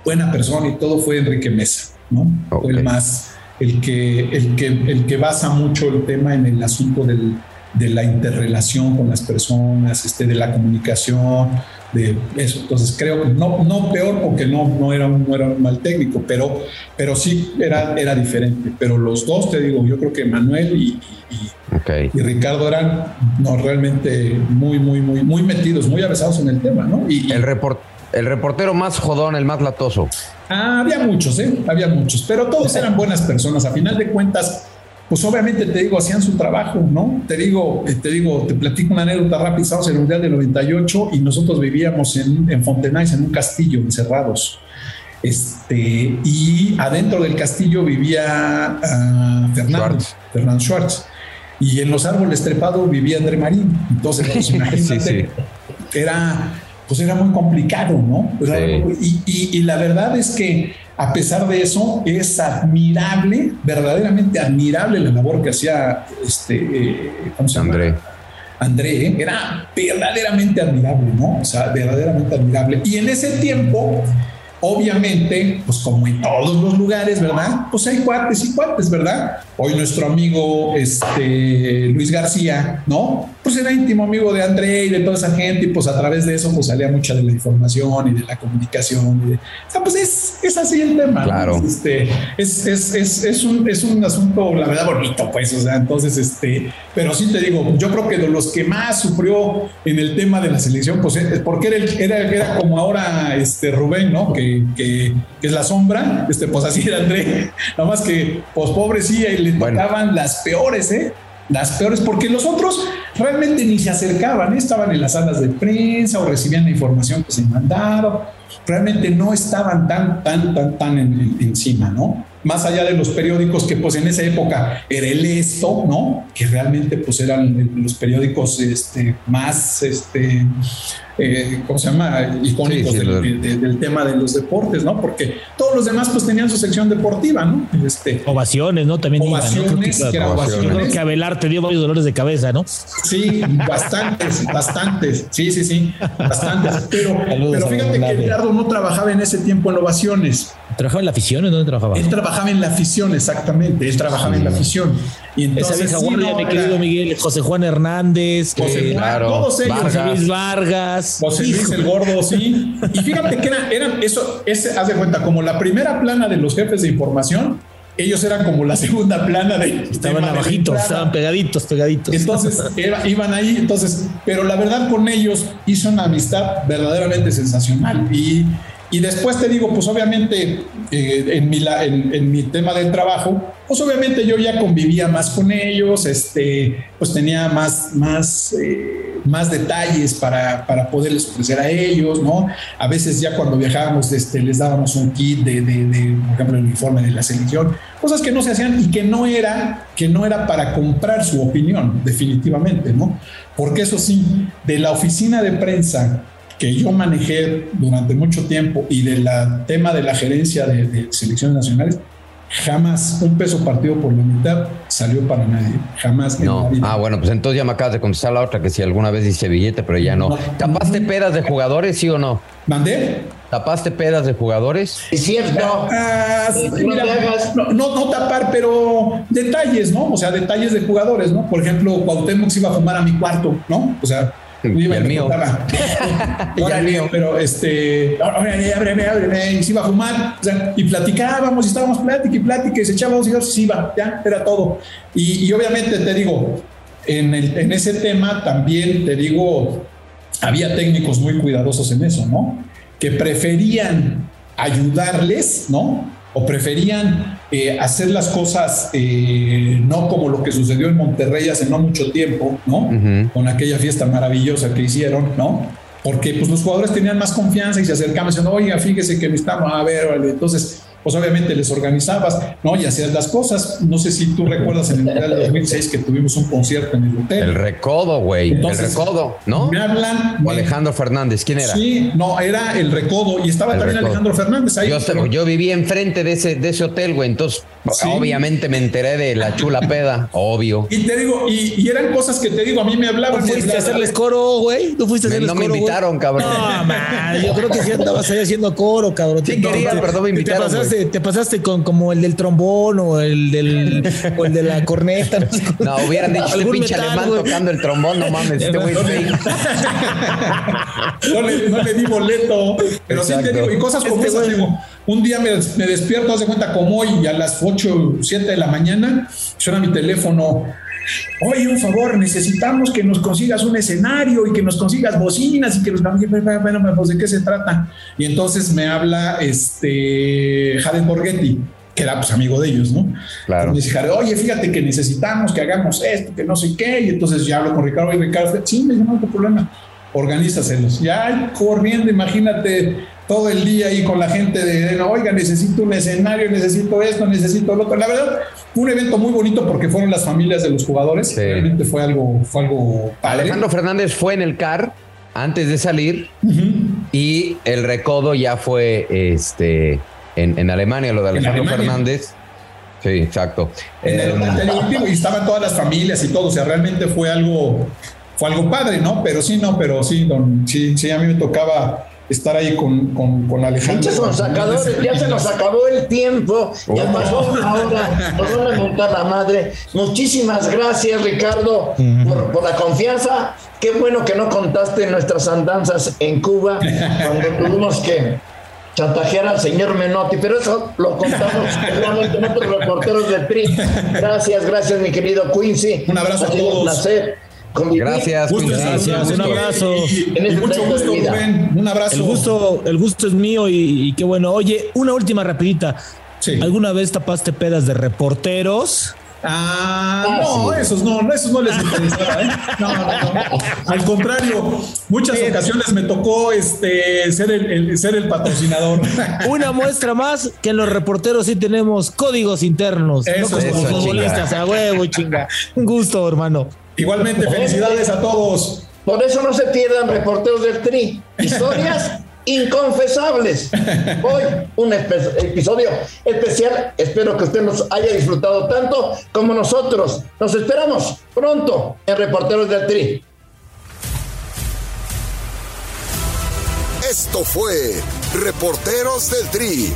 buena persona y todo fue Enrique Mesa, ¿no? Fue el más, el que, el, que, el que basa mucho el tema en el asunto del, de la interrelación con las personas, este, de la comunicación, de eso. Entonces creo que no, no peor porque no, no, era un, no era un mal técnico, pero, pero sí era, era diferente. Pero los dos, te digo, yo creo que Manuel y, y, Ricardo eran no, realmente muy, muy, muy, muy metidos, muy avesados en el tema, ¿no? Y, el, report, el reportero más jodón, el más latoso. Ah, había muchos, ¿eh? Había muchos, pero todos eran buenas personas. A final de cuentas, pues obviamente te digo, hacían su trabajo, ¿no? Te digo, eh, te digo, te platico una anécdota rápida, estábamos en el Mundial del 98 y nosotros vivíamos en, en Fontenais, en un castillo, encerrados. Este, y adentro del castillo vivía uh, Fernando, Schwartz. Fernando Schwartz. y en los árboles trepados vivía André Marín. Entonces, pues, imagínate, era pues era muy complicado, ¿no? y, la verdad es que a pesar de eso es admirable, verdaderamente admirable la labor que hacía este, eh, André. André, ¿eh? era verdaderamente admirable, ¿no? O sea, verdaderamente admirable. Y en ese tiempo, Obviamente, pues como en todos los lugares, ¿verdad? Pues hay cuates y cuates, ¿verdad? Hoy nuestro amigo este, Luis García, ¿no? Pues era íntimo amigo de André y de toda esa gente y pues a través de eso pues salía mucha de la información y de la comunicación. Y de, o sea, pues es, es, así el tema. Claro. Este, es, es, es, es, un, es un asunto, la verdad, bonito, pues, o sea, entonces, este, pero sí te digo, yo creo que de los que más sufrió en el tema de la selección, pues es porque era, era, era como ahora este Rubén, ¿no? Que que, es la sombra, este, pues así era André, nada más que, pues pobre sí, le tocaban las peores, ¿eh? Las peores, porque los otros realmente ni se acercaban, ¿eh? estaban en las salas de prensa o recibían la información que se mandaba, realmente no estaban tan, tan, tan, tan encima, ¿no? Más allá de los periódicos que pues en esa época era el esto, ¿no? Que realmente pues eran los periódicos este, más, este, eh, ¿cómo se llama? Icónicos del, tema de los deportes, ¿no? Porque todos los demás pues tenían su sección deportiva, ¿no? Este, ovaciones, ¿no? También. Ovaciones, que, era ovaciones. Yo creo que Abelar te dio varios dolores de cabeza, ¿no? Sí, bastantes, bastantes. Sí, sí, sí, bastantes. Pero, pero fíjate que Ricardo no trabajaba en ese tiempo en ovaciones. ¿Trabajaba en la afición o dónde trabajaba? Él trabajaba en la afición, exactamente. Él trabajaba en la afición. Y entonces, Esa vieja guardia, mi querido Miguel, José Juan Hernández, José Juan, todos ellos. José Luis Vargas. José Luis el Gordo, sí. Y fíjate que eran, eso, ese, haz de cuenta, como la primera plana de los jefes de información, ellos eran como la segunda plana de. Estaban abajitos, estaban pegaditos, pegaditos. Entonces iban ahí, entonces, pero la verdad con ellos hizo una amistad verdaderamente sensacional. Y y después te digo, pues obviamente eh, en, mi, en, mi tema del trabajo, pues obviamente yo ya convivía más con ellos, este, pues tenía más, más, eh, más detalles para, para, poderles ofrecer a ellos, ¿no? A veces ya cuando viajábamos este, les dábamos un kit de, de, por ejemplo, el uniforme de la selección, cosas que no se hacían y que no era, que no era para comprar su opinión, definitivamente, ¿no? Porque eso sí, de la oficina de prensa que yo manejé durante mucho tiempo y del tema de la gerencia de, selecciones nacionales, jamás un peso partido por la mitad salió para nadie. Jamás. No. Ah, bueno, pues entonces ya me acabas de contestar la otra que si alguna vez dice billete, pero ya no. ¿Tapaste pedas de jugadores, sí o no? ¿Mandé? ¿Tapaste pedas de jugadores? Es cierto. Ah, no, no, tapar, pero detalles, ¿no? O sea, detalles de jugadores, ¿no? Por ejemplo, Cuauhtémoc se iba a fumar a mi cuarto, ¿no? O sea, y el mío. y el mío, pero este, ábreme, ábreme, y se iba a fumar, y platicábamos, y estábamos plática y plática, y se echábamos y se iba, ya, era todo. Y, obviamente te digo, en, el, en ese tema también te digo, había técnicos muy cuidadosos en eso, ¿no? Que preferían ayudarles, ¿no? O preferían eh, hacer las cosas eh, no como lo que sucedió en Monterrey hace no mucho tiempo, ¿no? Con aquella fiesta maravillosa que hicieron, ¿no? Porque pues los jugadores tenían más confianza y se acercaban diciendo, oiga, fíjese que necesitamos, a ver, entonces pues obviamente les organizabas, ¿no? Y hacías las cosas. No sé si tú recuerdas en el Mundial de 2006 que tuvimos un concierto en el hotel. El Recodo, güey. El Recodo, ¿no? Me hablan. O Alejandro Fernández, ¿quién era? Sí, no, era el Recodo y estaba también Alejandro Fernández ahí. Yo, yo vivía enfrente de ese, de ese hotel, güey. Entonces, obviamente me enteré de la chula peda, obvio. Y te digo, y, eran cosas que te digo, a mí me hablaban. ¿Tú fuiste a hacerles coro, güey? ¿Tú fuiste a hacerles coro? No me invitaron, cabrón. No, man, yo creo que sí andabas ahí haciendo coro, cabrón. Sí, quería, perdón, me invitaron. te pasaste con como el del trombón o el del o el de la corneta. No, hubieran dicho el pinche alemán tocando el trombón, no mames, este güey no, le, no le di boleto, pero sí te digo, y cosas como este esas, digo, un día me, me despierto, haz de cuenta como hoy, a las 8, 7 de la mañana, suena mi teléfono, Oye, un favor, necesitamos que nos consigas un escenario y que nos consigas bocinas y que nos bueno, pues de qué se trata. Y entonces me habla este Jaden Borghetti, que era pues amigo de ellos, ¿no? Claro. me dice, oye, fíjate que necesitamos que hagamos esto, que no sé qué. Y entonces ya hablo con Ricardo y Ricardo, sí, me dice, no hay problema. Organízaselos. Ya corriendo, imagínate todo el día ahí con la gente de, oiga, necesito un escenario, necesito esto, necesito lo otro. La verdad, fue un evento muy bonito porque fueron las familias de los jugadores. Realmente fue algo, fue algo padre. Alejandro Fernández fue en el CAR antes de salir y el recodo ya fue este en, Alemania, lo de Alejandro Fernández. Sí, exacto. En el, último, y estaban todas las familias y todo, o sea, realmente fue algo, fue algo padre, ¿no? Pero sí, no, pero sí, don, sí, sí, a mí me tocaba estar ahí con, con, con Alejandro. ya se nos acabó el tiempo, ya oh. pasó una hora, nos van a montar la madre. Muchísimas gracias, Ricardo, por, por, la confianza. Qué bueno que no contaste nuestras andanzas en Cuba cuando tuvimos que chantajear al señor Menotti, pero eso lo contamos realmente en otros reporteros del PRI. Gracias, gracias, mi querido Quincy. Un abrazo a todos. Un placer. Gracias, gracias, un abrazo. En mucho gusto, Rubén. Un abrazo. El gusto, el gusto es mío y, qué bueno. Oye, una última rapidita. ¿Alguna vez tapaste pedas de reporteros? Ah, ah no, esos no, esos no les interesaba, ¿eh? No, no, no. Al contrario, muchas ocasiones me tocó este ser el, ser el patrocinador. Una muestra más que en los reporteros sí tenemos códigos internos. Eso, no como futbolistas a huevo, chinga. Un gusto, hermano. Igualmente, felicidades a todos. Por eso no se pierdan reporteros del Tri. Historias inconfesables. Hoy un episodio especial. Espero que usted nos haya disfrutado tanto como nosotros. Nos esperamos pronto en Reporteros del Tri. Esto fue Reporteros del Tri